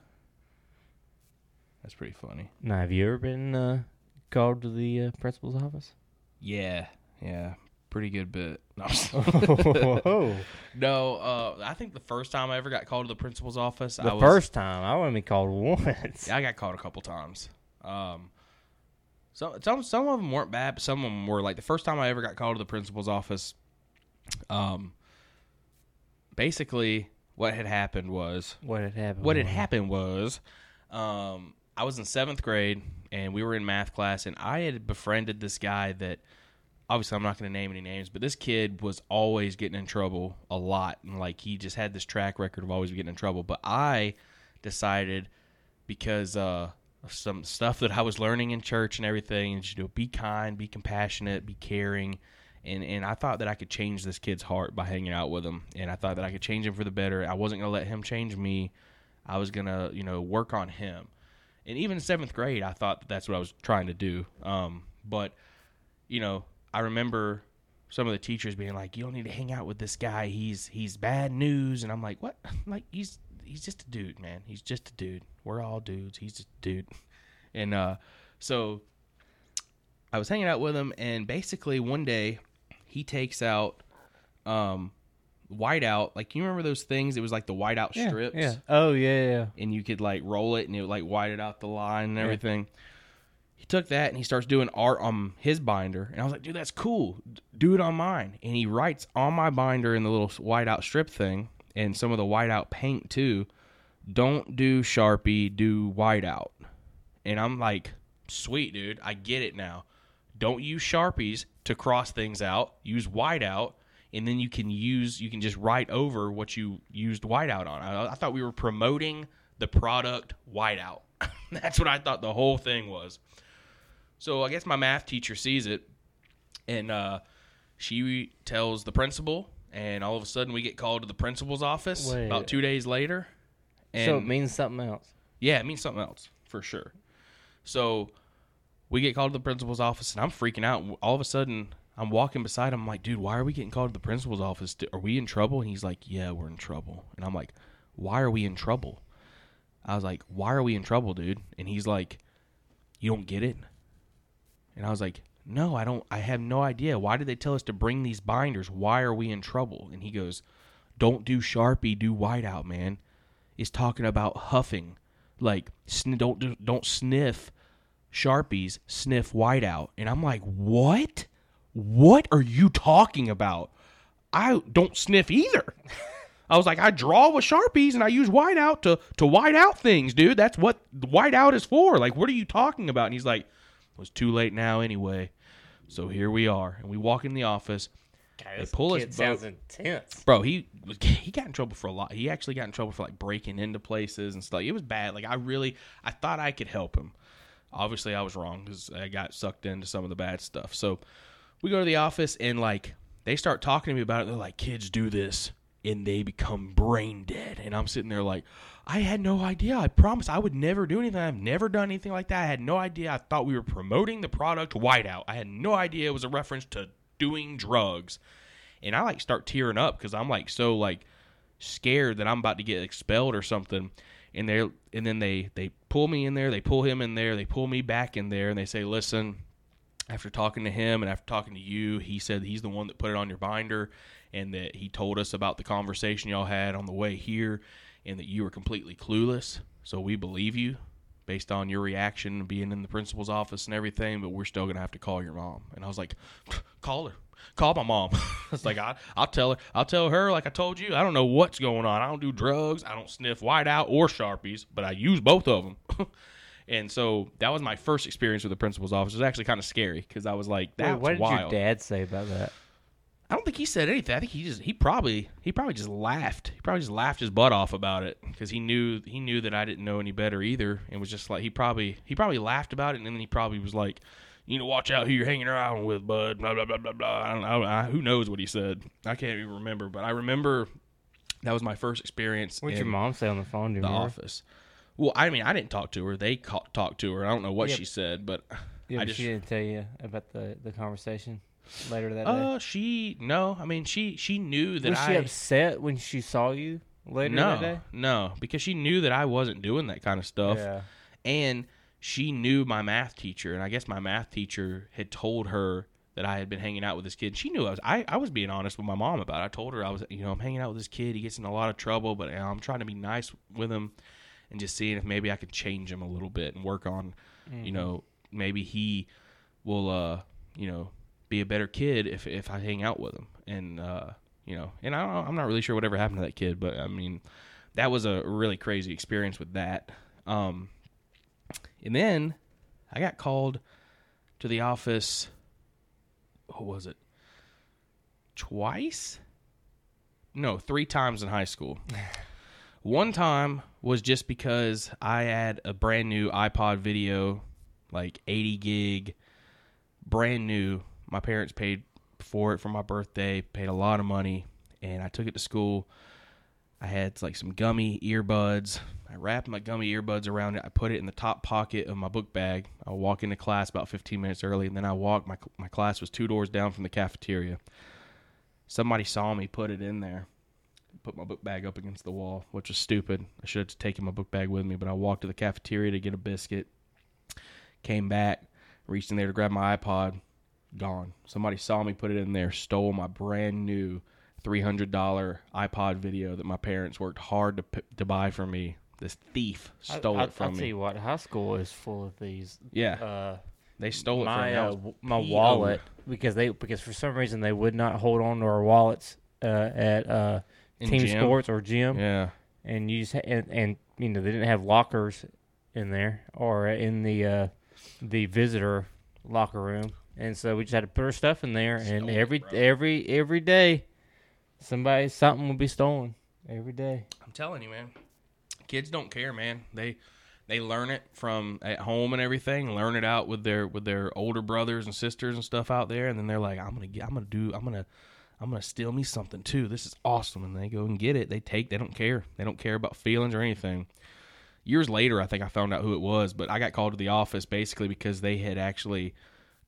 That's pretty funny. Now, have you ever been uh, called to the uh, principal's office? Yeah, yeah, pretty good bit. [LAUGHS] No, I'm just- [LAUGHS] Whoa. no uh, I think the first time I ever got called to the principal's office, The I was, first time I be called once. Yeah, I got called a couple times. Um, some some some of them weren't bad, but some of them were. Like the first time I ever got called to the principal's office, um, basically what had happened was What had happened? what had happened was, um, I was in seventh grade and we were in math class, and I had befriended this guy that. Obviously, I'm not going to name any names, but this kid was always getting in trouble a lot, and like he just had this track record of always getting in trouble. But I decided because uh, of some stuff that I was learning in church and everything, and you know, be kind, be compassionate, be caring, and and I thought that I could change this kid's heart by hanging out with him, and I thought that I could change him for the better. I wasn't gonna let him change me. I was gonna you know work on him, and even in seventh grade, I thought that that's what I was trying to do. Um, but you know, I remember some of the teachers being like, "You don't need to hang out with this guy. He's he's bad news." And I'm like, "What? [LAUGHS] like he's he's just a dude, man. He's just a dude. We're all dudes. He's just a dude." [LAUGHS] And uh, so I was hanging out with him, and basically one day he takes out um whiteout. Like you remember those things? It was like the whiteout yeah, strips Yeah. Oh yeah, yeah. and you could like roll it and it would like white it out the line and everything. He took that and he starts doing art on his binder. And I was like, dude, that's cool. Do it on mine. And he writes on my binder in the little whiteout strip thing and some of the whiteout paint too. Don't do Sharpie, do whiteout. And I'm like, sweet, dude. I get it now. Don't use Sharpies to cross things out. Use whiteout. And then you can use, you can just write over what you used whiteout on. I, I thought we were promoting the product whiteout. [LAUGHS] That's what I thought the whole thing was. So I guess my math teacher sees it, and uh, she tells the principal, and all of a sudden we get called to the principal's office Wait. about two days later. And so it means something else. yeah, it means something else for sure. So we get called to the principal's office, and I'm freaking out. All of a sudden, I'm walking beside him. I'm like, dude, why are we getting called to the principal's office? Are we in trouble? And he's like, yeah, we're in trouble. And I'm like, why are we in trouble? I was like, why are we in trouble, dude? And he's like, you don't get it? And I was like, no, I don't. I have no idea. Why did they tell us to bring these binders? Why are we in trouble? And he goes, don't do Sharpie, do whiteout, man. Is talking about huffing, like sn- don't don't sniff Sharpies, sniff whiteout. And I'm like, what? What are you talking about? I don't sniff either. [LAUGHS] I was like, I draw with Sharpies and I use whiteout to to white out things, dude. That's what whiteout is for. Like, what are you talking about? And he's like, it was too late now anyway. So here we are. And we walk in the office. God, this pull us kid sounds intense. Bro, he was [LAUGHS] he got in trouble for a lot. He actually got in trouble for like breaking into places and stuff. It was bad. Like I really I thought I could help him. Obviously, I was wrong because I got sucked into some of the bad stuff. So we go to the office and like they start talking to me about it. They're like, kids do this and they become brain dead. And I'm sitting there like, I had no idea. I promise I would never do anything. I've never done anything like that. I had no idea. I thought we were promoting the product Whiteout. I had no idea it was a reference to doing drugs. And I like start tearing up because I'm like so like scared that I'm about to get expelled or something. And they and then they they pull me in there, they pull him in there, they pull me back in there, and they say, "Listen, after talking to him and after talking to you, he said he's the one that put it on your binder, and that he told us about the conversation y'all had on the way here, and that you were completely clueless. So we believe you." Based on your reaction, being in the principal's office and everything, but we're still gonna have to call your mom. And I was like, [SIGHS] "Call her, call my mom. [LAUGHS] it's like I, I'll tell her. I'll tell her like I told you. I don't know what's going on. I don't do drugs. I don't sniff whiteout or sharpies, but I use both of them. [LAUGHS] and so that was my first experience with the principal's office. It was actually kind of scary because I was like, Wait, "That's what did wild." your dad say about that? I don't think he said anything. I think he just he probably he probably just laughed. He probably just laughed his butt off about it because he knew he knew that I didn't know any better either, and was just like he probably he probably laughed about it, and then he probably was like, you know, watch out who you're hanging around with, bud. Blah blah blah blah blah. I don't know. I, who knows what he said? I can't even remember, but I remember that was my first experience. What did your mom say on the phone? Do you the remember? office. Well, I mean, I didn't talk to her. They ca- talked to her. I don't know what Yeah. she said, but Yeah, I but just she didn't tell you about the, the conversation later that day. uh she no. I mean, she she knew that I Was she I upset when she saw you later no that day? no because she knew that I wasn't doing that kind of stuff, Yeah. and she knew my math teacher, and I guess my math teacher had told her that I had been hanging out with this kid. She knew I was I, I was being honest with my mom about it. I told her I was you know I'm hanging out with this kid. He gets in a lot of trouble, but you know, I'm trying to be nice with him and just seeing if maybe I could change him a little bit and work on you know maybe he will uh you know be a better kid if if I hang out with him. And uh you know and I don't, I'm not really sure whatever happened to that kid but I mean that was a really crazy experience with that. Um and then I got called to the office what was it? Twice? No three times in high school. [LAUGHS] One time was just because I had a brand new iPod video, like 80 gig, brand new. My parents paid for it for my birthday, paid a lot of money, and I took it to school. I had like some gummy earbuds. I wrapped my gummy earbuds around it. I put it in the top pocket of my book bag. I walk into class about 15 minutes early, and then I walked. My my class was two doors down from the cafeteria. Somebody saw me put it in there put my book bag up against the wall, which was stupid. I should have taken my book bag with me, but I walked to the cafeteria to get a biscuit. Came back, reached in there to grab my iPod, gone. Somebody saw me put it in there, stole my brand new $300 iPod video that my parents worked hard to p- to buy for me. This thief stole I, it from I'll tell you what, high school is full of these. Yeah, Uh, they stole it my from uh, my PO'd. wallet because they because for some reason they would not hold on to our wallets uh, at uh, team gym? sports or gym, Yeah, and you just ha- and, and you know they didn't have lockers in there or in the uh, the visitor locker room, and so we just had to put our stuff in there, and Stole every bro. every every day somebody something would be stolen every day. I'm telling you, man. Kids don't care, man. They they learn it from at home and everything. Learn it out with their with their older brothers and sisters and stuff out there, and then they're like, I'm gonna get, I'm gonna do, I'm gonna. I'm gonna steal me something too. This is awesome, and they go and get it. They take. They don't care. They don't care about feelings or anything. Years later, I think I found out who it was, but I got called to the office basically because they had actually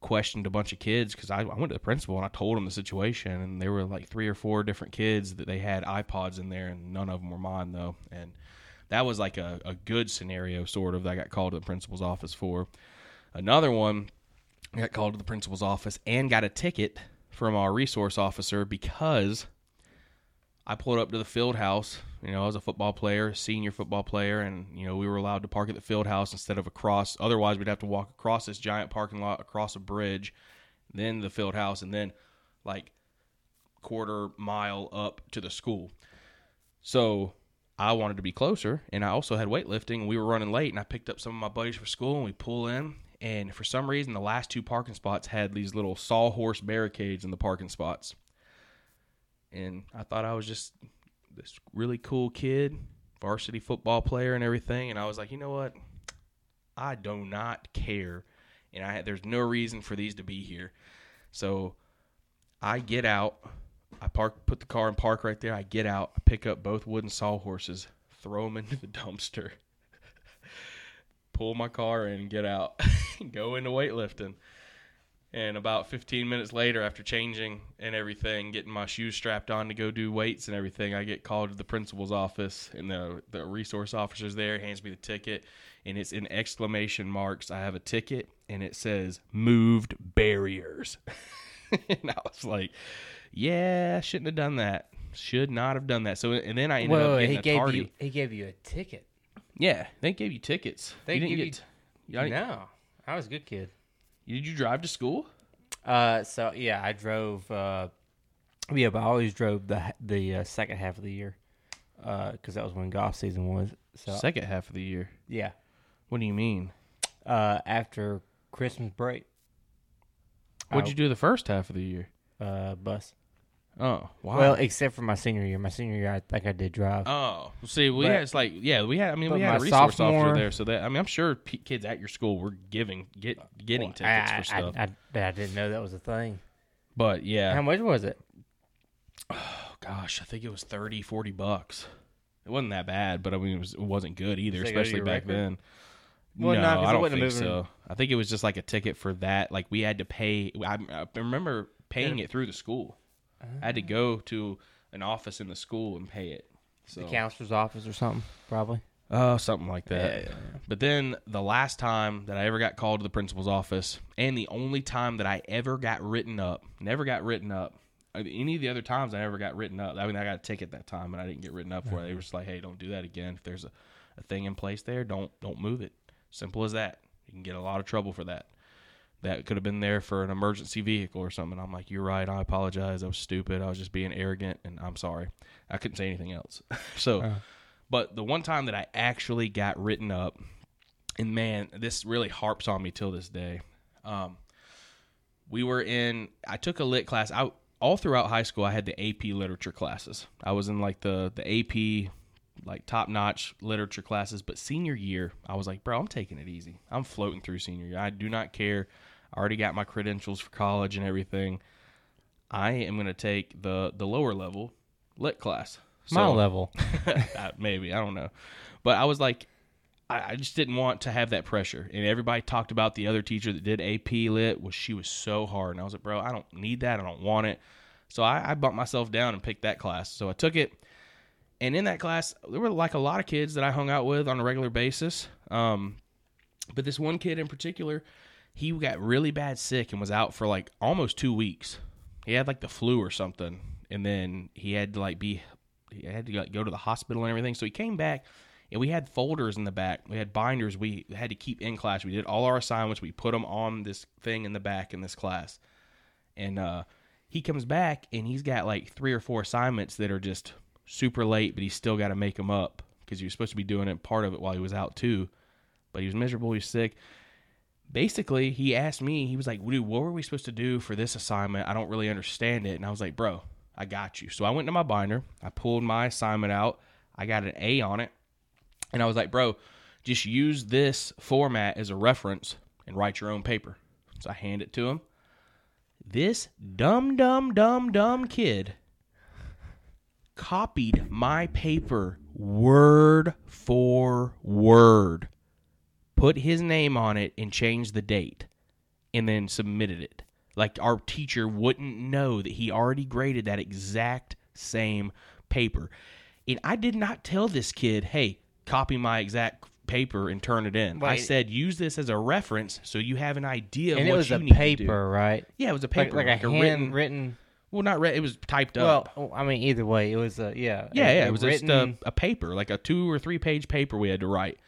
questioned a bunch of kids because I, I went to the principal and I told them the situation, and there were like three or four different kids that they had iPods in there, and none of them were mine though. And that was like a, a good scenario, sort of, that I got called to the principal's office for. Another one, I got called to the principal's office and got a ticket from our resource officer because I pulled up to the field house. You know, I was a football player, senior football player, and you know we were allowed to park at the field house instead of across. Otherwise, we'd have to walk across this giant parking lot, across a bridge, then the field house, and then like quarter mile up to the school. So I wanted to be closer, and I also had weightlifting. We were running late, and I picked up some of my buddies for school, and we pull in. And for some reason, the last two parking spots had these little sawhorse barricades in the parking spots. And I thought I was just this really cool kid, varsity football player, and everything. And I was like, you know what? I do not care, and I there's no reason for these to be here. So I get out. I park, put the car in park right there. I get out, I pick up both wooden sawhorses, throw them into the dumpster, [LAUGHS] pull my car in, get out, [LAUGHS] go into weightlifting. And about 15 minutes later, after changing and everything, getting my shoes strapped on to go do weights and everything, I get called to the principal's office, and the the resource officer's there, hands me the ticket, and it's in exclamation marks. I have a ticket, and it says "moved barriers," [LAUGHS] and I was like, "Yeah, I shouldn't have done that. Should not have done that." So, and then I ended Well, up getting he a gave tardy. you he gave you a ticket. Yeah, they gave you tickets. They you didn't get. you- No, I was a good kid. Did you drive to school? Uh, so yeah, I drove. Uh, yeah, but I always drove the the uh, second half of the year, because that was when golf season was. So Second half of the year. yeah, What do you mean? uh, after Christmas break, What'd I- you do the first half of the year? uh, bus. Oh, wow. Well, except for my senior year. My senior year, I think I did drive. Oh, see, we But- had it's like yeah, we had. I mean, we had a resource sophomore- officer there, so that I mean, I'm sure p- kids at your school were giving get getting Well, tickets I, for stuff. I, I, I didn't know that was a thing. but yeah, How much was it? oh, [SIGHS] gosh, I think it was 30, 40 bucks. It wasn't that bad, but I mean, it was it wasn't good either, Did they go to especially back record? then. Well, no, I don't think so. I think it was just like a ticket for that. Like we had to pay. I, I remember paying Yeah. it through the school. I had to go to an office in the school and pay it. So The counselor's office or something, probably. Oh, something like that. Yeah, But then the last time that I ever got called to the principal's office, and the only time that I ever got written up, never got written up. Uh, any of the other times I never got written up. I mean, I got a ticket that time, and I didn't get written up for it. They were just like, "Hey, don't do that again. If there's a, a thing in place there, don't don't move it. Simple as that. You can get a lot of trouble for that. That could have been there for an emergency vehicle or something. I'm like, you're right. I apologize. I was stupid. I was just being arrogant, and I'm sorry. I couldn't say anything else. [LAUGHS] so, Uh. but the one time that I actually got written up, and man, this really harps on me till this day. Um, we were in. I took a lit class. I all throughout high school. I had the AP literature classes. I was in like the the AP like top notch literature classes. But senior year, I was like, bro, I'm taking it easy. I'm floating through senior year. I do not care. I already got my credentials for college and everything. I am going to take the the lower level lit class. My level. [LAUGHS] maybe I don't know, but I was like, I, I just didn't want to have that pressure. And everybody talked about the other teacher that did AP lit was she was so hard, and I was like, bro, I don't need that. I don't want it. So I, I bumped myself down and picked that class. So I took it, and in that class there were like a lot of kids that I hung out with on a regular basis. Um, but this one kid in particular, he got really bad sick and was out for like almost two weeks. He had like the flu or something, and then he had to like be he had to go to the hospital and everything. So he came back, and we had folders in the back. We had binders. We had to keep in class. We did all our assignments. We put them on this thing in the back in this class, and uh, he comes back and he's got like three or four assignments that are just super late, but he's still got to make them up because he was supposed to be doing it part of it while he was out too. But he was miserable. He was sick. Basically, he asked me. He was like, "Dude, what were we supposed to do for this assignment? I don't really understand it." And I was like, "Bro, I got you." So I went to my binder. I pulled my assignment out. I got an A on it, and I was like, "Bro, just use this format as a reference and write your own paper." So I hand it to him. This dumb, dumb, dumb, dumb kid copied my paper word for word, put his name on it, and changed the date, and then submitted it. Like our teacher wouldn't know that he already graded that exact same paper. And I did not tell this kid, hey, copy my exact paper and turn it in. I said use this as a reference so you have an idea of and it what was you a need to do. paper, right? Yeah, it was a Like, paper, like, a written. handwritten. Well, not read. It was typed Well, up. oh, I mean, either way, it was a yeah. yeah, a- yeah. It was written. just a, a paper, like a two or three page paper we had to write.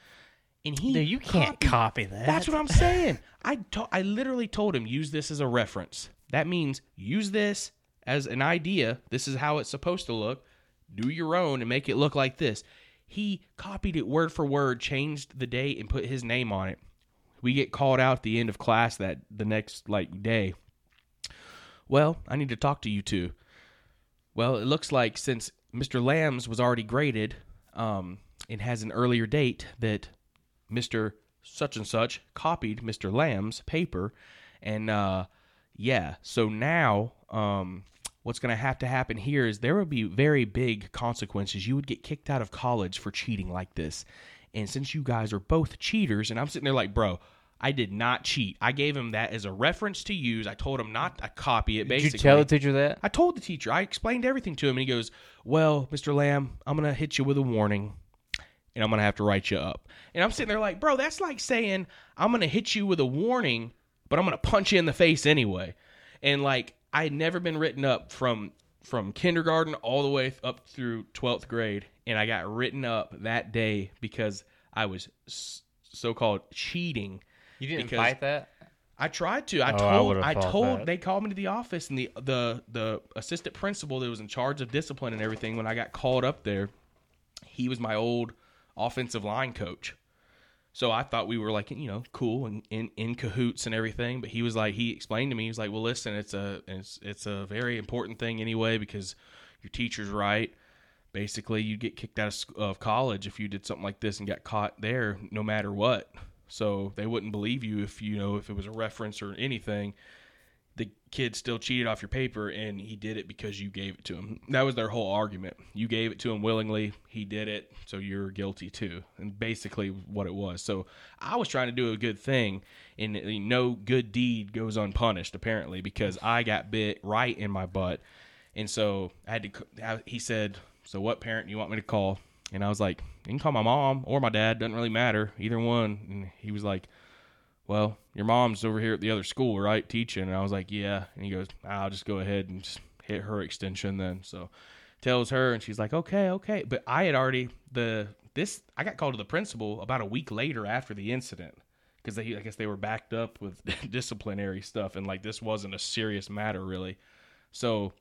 And he, Dude, you can't copied- copy that. That's what I'm saying. I to, I literally told him use this as a reference. That means use this as an idea. This is how it's supposed to look. Do your own and make it look like this. He copied it word for word, changed the date, and put his name on it. We get called out at the end of class that the next like day. Well, I need to talk to you two. Well, it looks like since Mr. Lamb's was already graded, um, and has an earlier date that Mr. Such and Such copied Mr. Lamb's paper, and uh, yeah, so now um, what's going to have to happen here is there will be very big consequences. You would get kicked out of college for cheating like this, and since you guys are both cheaters, and I'm sitting there like, bro. I did not cheat. I gave him that as a reference to use. I told him not to copy it. Did you tell the teacher that? I told the teacher. I explained everything to him, and he goes, "Well, Mr. Lamb, I'm gonna hit you with a warning, and I'm gonna have to write you up." And I'm sitting there like, "Bro, that's like saying I'm gonna hit you with a warning, but I'm gonna punch you in the face anyway." And like, I had never been written up from from kindergarten all the way up through 12th grade, and I got written up that day because I was so-called cheating. You didn't Because- fight that. I tried to. I Oh, told. would've I, told. that. They called me to the office, and the the the assistant principal that was in charge of discipline and everything. When I got called up there, he was my old offensive line coach. So I thought we were like you know cool and in, in cahoots and everything. But he was like he explained to me he was like, well, listen, it's a it's it's a very important thing anyway because your teacher's right. Basically, you'd get kicked out of, college if you did something like this and got caught there, no matter what. So they wouldn't believe you if you know if it was a reference or anything. The kid still cheated off your paper, and he did it because you gave it to him. That was their whole argument. You gave it to him willingly. He did it, so you're guilty too. And basically, what it was. So I was trying to do a good thing, and no good deed goes unpunished. Apparently, because I got bit right in my butt, and so I had to. He said, "So what parent do you want me to call?" And I was like, "You can call my mom or my dad. Doesn't really matter, either one." And he was like, "Well, your mom's over here at the other school, right, teaching?" And I was like, "Yeah." And he goes, "I'll just go ahead and just hit her extension then." So tells her, and she's like, "Okay, okay." But I had already the this. I got called to the principal about a week later after the incident because they I guess they were backed up with [LAUGHS] disciplinary stuff, and like this wasn't a serious matter really. So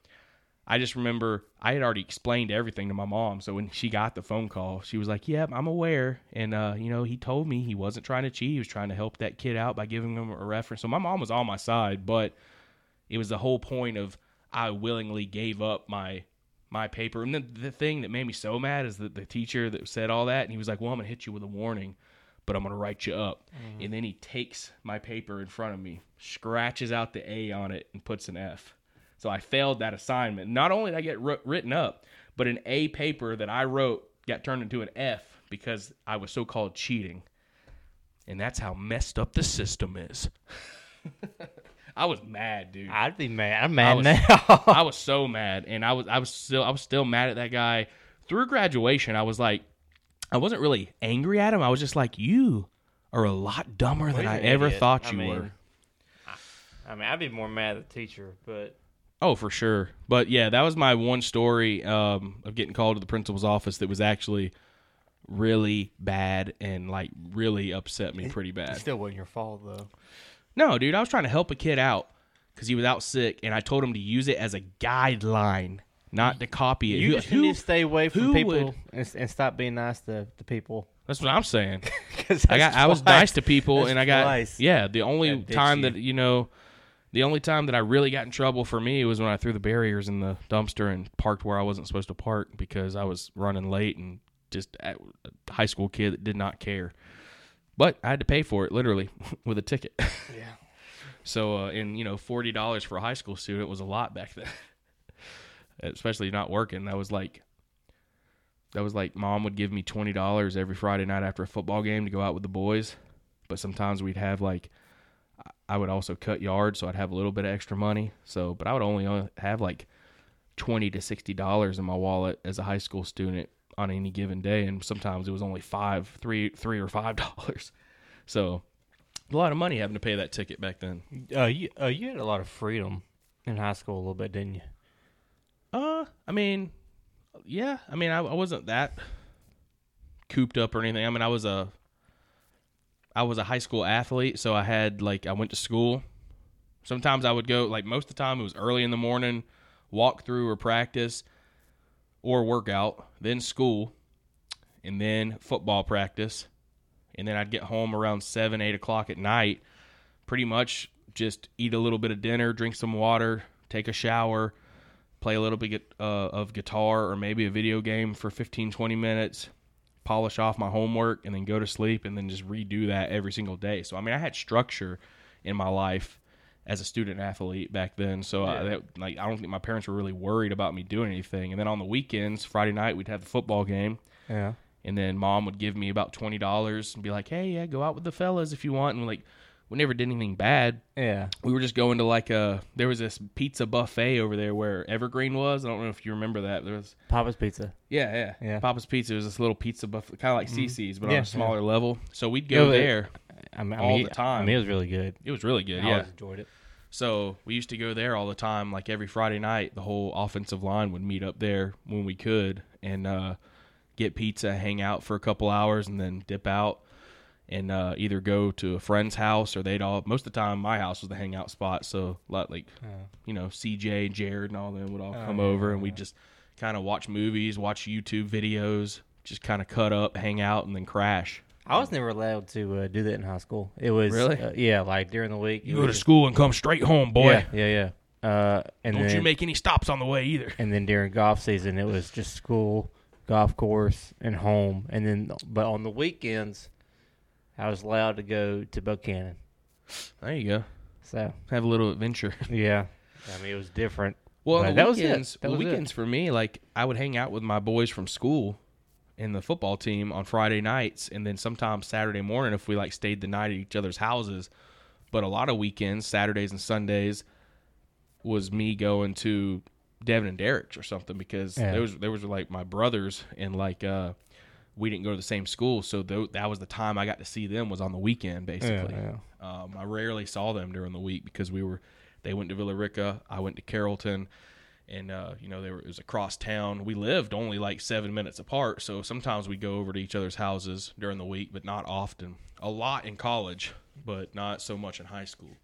I just remember I had already explained everything to my mom. So when she got the phone call, she was like, "Yep, I'm aware." And uh, you know, he told me he wasn't trying to cheat. He was trying to help that kid out by giving him a reference. So my mom was on my side, but it was the whole point of I willingly gave up my my paper. And then the thing that made me so mad is that the teacher that said all that, and he was like, "Well, I'm gonna hit you with a warning." But I'm gonna write you up, and then he takes my paper in front of me, scratches out the A on it, and puts an F. So I failed that assignment. Not only did I get wr- written up, but an A paper that I wrote got turned into an F because I was so called cheating. And that's how messed up the system is. [LAUGHS] I was mad, dude. I'd be mad. I'm I mad was- now. [LAUGHS] I was so mad, and I was I was still I was still mad at that guy through graduation. I was like, I wasn't really angry at him. I was just like, you are a lot dumber than I ever idiot. thought I you mean, were. I mean, I'd be more mad at the teacher, but Oh, for sure. But yeah, that was my one story um, of getting called to the principal's office that was actually really bad and like really upset me pretty bad. It still wasn't your fault though. No, dude, I was trying to help a kid out because he was out sick, and I told him to use it as a guideline, not to copy it. You Who- just who- need to stay away from people would- and, and stop being nice to, to people. that's what I'm saying. [LAUGHS] I got that's I was nice to people, that's and I got twice. yeah. The only time that you know, the only time that I really got in trouble for me was when I threw the barriers in the dumpster and parked where I wasn't supposed to park because I was running late and just a high school kid that did not care. But I had to pay for it literally [LAUGHS] with a ticket. [LAUGHS] Yeah. So, uh, and you know, forty dollars for a high school student was a lot back then, [LAUGHS] especially not working. That was like, that was like, mom would give me twenty dollars every Friday night after a football game to go out with the boys. But sometimes we'd have like, I- would also cut yards, so I'd have a little bit of extra money. So, but I would only uh, have like twenty to sixty dollars in my wallet as a high school student on any given day, and sometimes it was only five, three, three or five [LAUGHS] dollars. So, a lot of money having to pay that ticket back then. Uh, you uh, you had a lot of freedom in high school a little bit, didn't you? Uh, I mean, yeah. I mean, I, I wasn't that cooped up or anything. I mean, I was a, I was a high school athlete, so I had like I went to school. Sometimes I would go like most of the time it was early in the morning, walk through or practice, or workout, then school, and then football practice, and then I'd get home around seven, eight o'clock at night. Pretty much just eat a little bit of dinner, drink some water, take a shower, play a little bit uh, of guitar or maybe a video game for 15 20 minutes polish off my homework and then go to sleep and then just redo that every single day. So i mean i had structure in my life as a student athlete back then. So uh, Yeah. that, like i don't think my parents were really worried about me doing anything. And then on the weekends friday night we'd have the football game. Yeah. and then mom would give me about $20 and be like hey yeah go out with the fellas if you want. And like we never did anything bad Yeah. we were just going to like a there was this pizza buffet over there where Evergreen was. I don't know if you remember that. There was Papa's Pizza. yeah, yeah, Yeah. Papa's Pizza was this little pizza buffet, kind of like Cicis, but on a smaller level. So we'd go Yeah, there. I mean, I All mean, the time. I mean, it was really good. It was really good. I Yeah. always enjoyed it. So we used to go there all the time. Like every Friday night, the whole offensive line would meet up there when we could and uh, get pizza, hang out for a couple hours, and then dip out and uh, either go to a friend's house or they'd all. Most of the time, my house was the hangout spot. So lot like Yeah. you know, CJ, Jared, and all them would all Oh, come yeah, over, and yeah. we'd just kind of watch movies, watch YouTube videos, just kind of cut up, hang out, and then crash. I was never allowed to uh, do that in high school. It was Really? uh, yeah, like during the week. You go to was- school and come straight home, boy. Yeah, yeah, yeah. Uh, and Don't then, you make any stops on the way either. And then during golf season, it was just school, golf course, and home. And then, but on the weekends, I was allowed to go to Buchanan. There you go. So Have a little adventure. [LAUGHS] yeah, I mean it was different. Well, the that was it. weekends, That was it. weekends for me, like I would hang out with my boys from school and the football team on Friday nights, and then sometimes Saturday morning if we like stayed the night at each other's houses. But a lot of weekends, Saturdays and Sundays, was me going to Devin and Derek's or something because Yeah. there was there was like my brothers and like uh, we didn't go to the same school, so th- that was the time I got to see them was on the weekend basically. yeah. Um, I rarely saw them during the week because we were they went to Villa Rica, I went to Carrollton, and uh, you know they were it was across town. We lived only like seven minutes apart, so sometimes we go over to each other's houses during the week, but not often. A lot in college, but not so much in high school.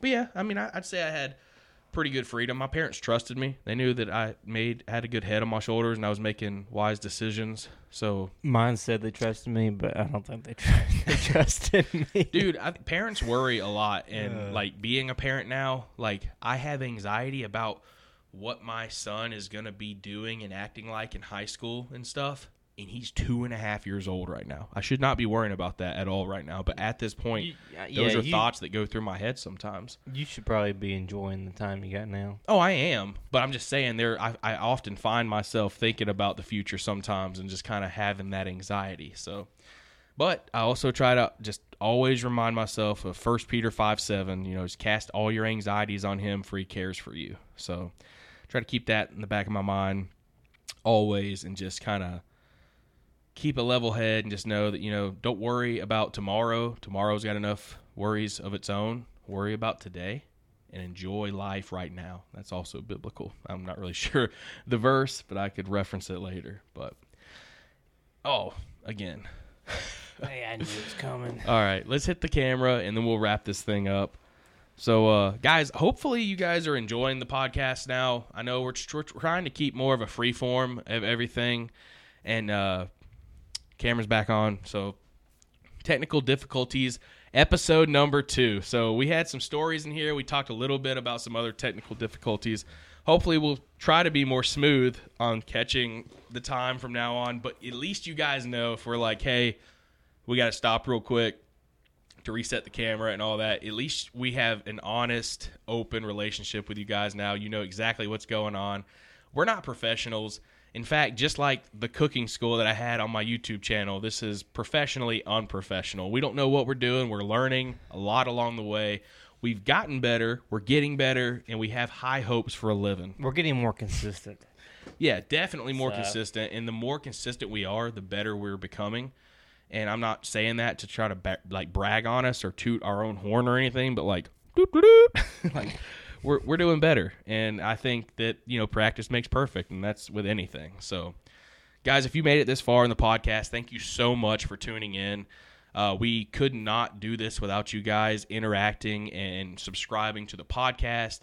But yeah, I mean, I, I'd say I had pretty good freedom. My parents trusted me; they knew that I made had a good head on my shoulders and I was making wise decisions. So Mine said they trusted me, but I don't think they, tr- [LAUGHS] they trusted me. dude I, parents worry a lot and Yeah. like being a parent now like i have anxiety about what my son is going to be doing and acting like in high school and stuff and he's two and a half years old right now i should not be worrying about that at all right now but at this point You- uh, those yeah, are you- thoughts that go through my head sometimes You should probably be enjoying the time you got now. oh i am but i'm just saying there I, I often find myself thinking about the future sometimes and just kind of having that anxiety so but I also try to just always remind myself of First Peter five seven. You know, just cast all your anxieties on Him, for He cares for you. So try to keep that in the back of my mind always, and just kind of keep a level head and just know that you know don't worry about tomorrow. Tomorrow's got enough worries of its own. Worry about today and enjoy life right now. That's also biblical. I'm not really [LAUGHS] sure the verse, but I could reference it later. But oh, again. [LAUGHS] Hey, I knew it was coming. [LAUGHS] All right, let's hit the camera and then we'll wrap this thing up. So, uh, guys, hopefully you guys are enjoying the podcast now. I know we're, we're trying to keep more of a free form of everything, and uh, camera's back on. So, technical difficulties, episode number two. So, we had some stories in here. We talked a little bit about some other technical difficulties. Hopefully, we'll try to be more smooth on catching the time from now on. But at least you guys know if we're like, hey, we got to stop real quick to reset the camera and all that. At least we have an honest, open relationship with you guys now. You know exactly what's going on. We're not professionals. In fact, just like the cooking school that I had on my YouTube channel, this is professionally unprofessional. We don't know what we're doing. We're learning a lot along the way. We've gotten better, we're getting better, and we have high hopes for a living. We're getting more consistent. Yeah, definitely more So- consistent. And the more consistent we are, the better we're becoming. And I'm not saying that to try to ba- like brag on us or toot our own horn or anything, but like, [LAUGHS] like we're we're doing better. And I think that you know practice makes perfect, and that's with anything. So, guys, if you made it this far in the podcast, thank you so much for tuning in. Uh, we could not do this without you guys interacting and subscribing to the podcast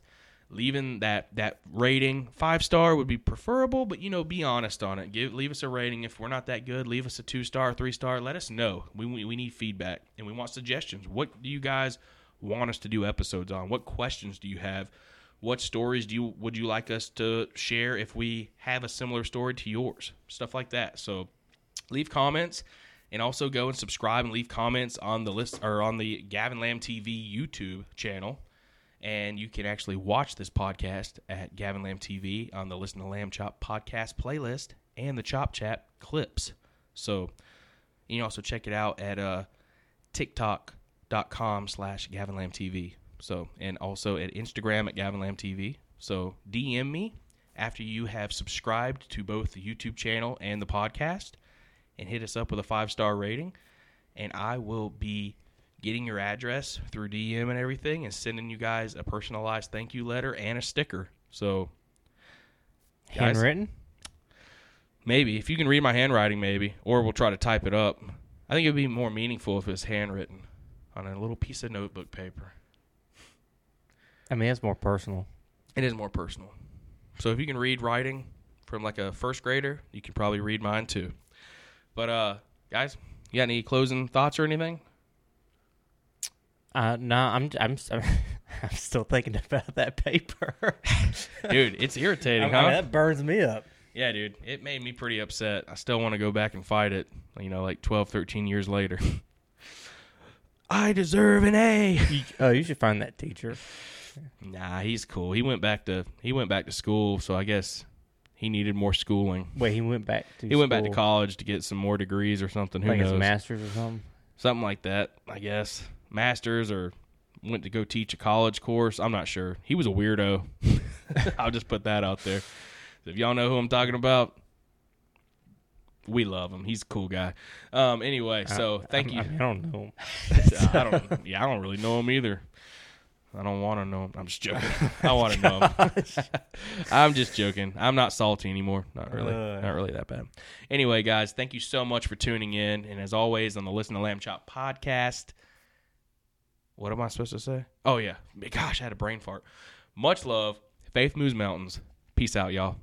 leaving that that rating five star would be preferable but you know be honest on it give leave us a rating if we're not that good leave us a two star three star let us know we, we, we need feedback and we want suggestions what do you guys want us to do episodes on? What questions do you have? What stories do you would you like us to share if we have a similar story to yours? Stuff like that. So leave comments and also go and subscribe and leave comments on the list or on the Gavin Lamb TV YouTube channel. And you can actually watch this podcast at Gavin Lamb TV on the Listen to Lamb Chop podcast playlist and the Chop Chat clips. So you can also check it out at uh, TikTok.com slash Gavin Lamb So and also at Instagram at Gavin Lamb So DM me after you have subscribed to both the YouTube channel and the podcast and hit us up with a five star rating. And I will be getting your address through DM and everything and sending you guys a personalized thank you letter and a sticker. So Guys. Handwritten? maybe if you can read my handwriting, maybe, or we'll try to type it up. I think it would be more meaningful if it was handwritten on a little piece of notebook paper. I mean, it's more personal. It is more personal. So if you can read writing from like a first grader, you can probably read mine too. But uh guys, you got any closing thoughts or anything? Uh, no, I'm, I'm, [LAUGHS] I'm still thinking about that paper. [LAUGHS] Dude, it's I irritating, [LAUGHS] mean, huh? that burns me up. Yeah, dude, it made me pretty upset. I still want to go back and fight it, you know, like 12, 13 years later. I deserve an A. Oh, you should find that teacher. Nah, he's cool. He went back to he went back to school, so I guess he needed more schooling. Wait, he went back to He went back to college to get some more degrees or something. Who like his knows? master's or something. something like that, I guess. Masters or went to go teach a college course. I'm not sure. He was a weirdo. [LAUGHS] I'll just put that out there. If y'all know who I'm talking about, we love him. He's a cool guy. Um, anyway, so thank I, you. I, mean, I don't know. [LAUGHS] I don't. Yeah, I don't really know him either. I don't want to know him. I'm just joking. [LAUGHS] I want to know him. [LAUGHS] I'm just joking. I'm not salty anymore. Not really. Uh. Not really that bad. Anyway, guys, thank you so much for tuning in. And as always, on the Listen to Lamb Chop podcast, what am I supposed to say? Oh yeah. Gosh, I had a brain fart. Much love. Faith moves mountains. Peace out, y'all.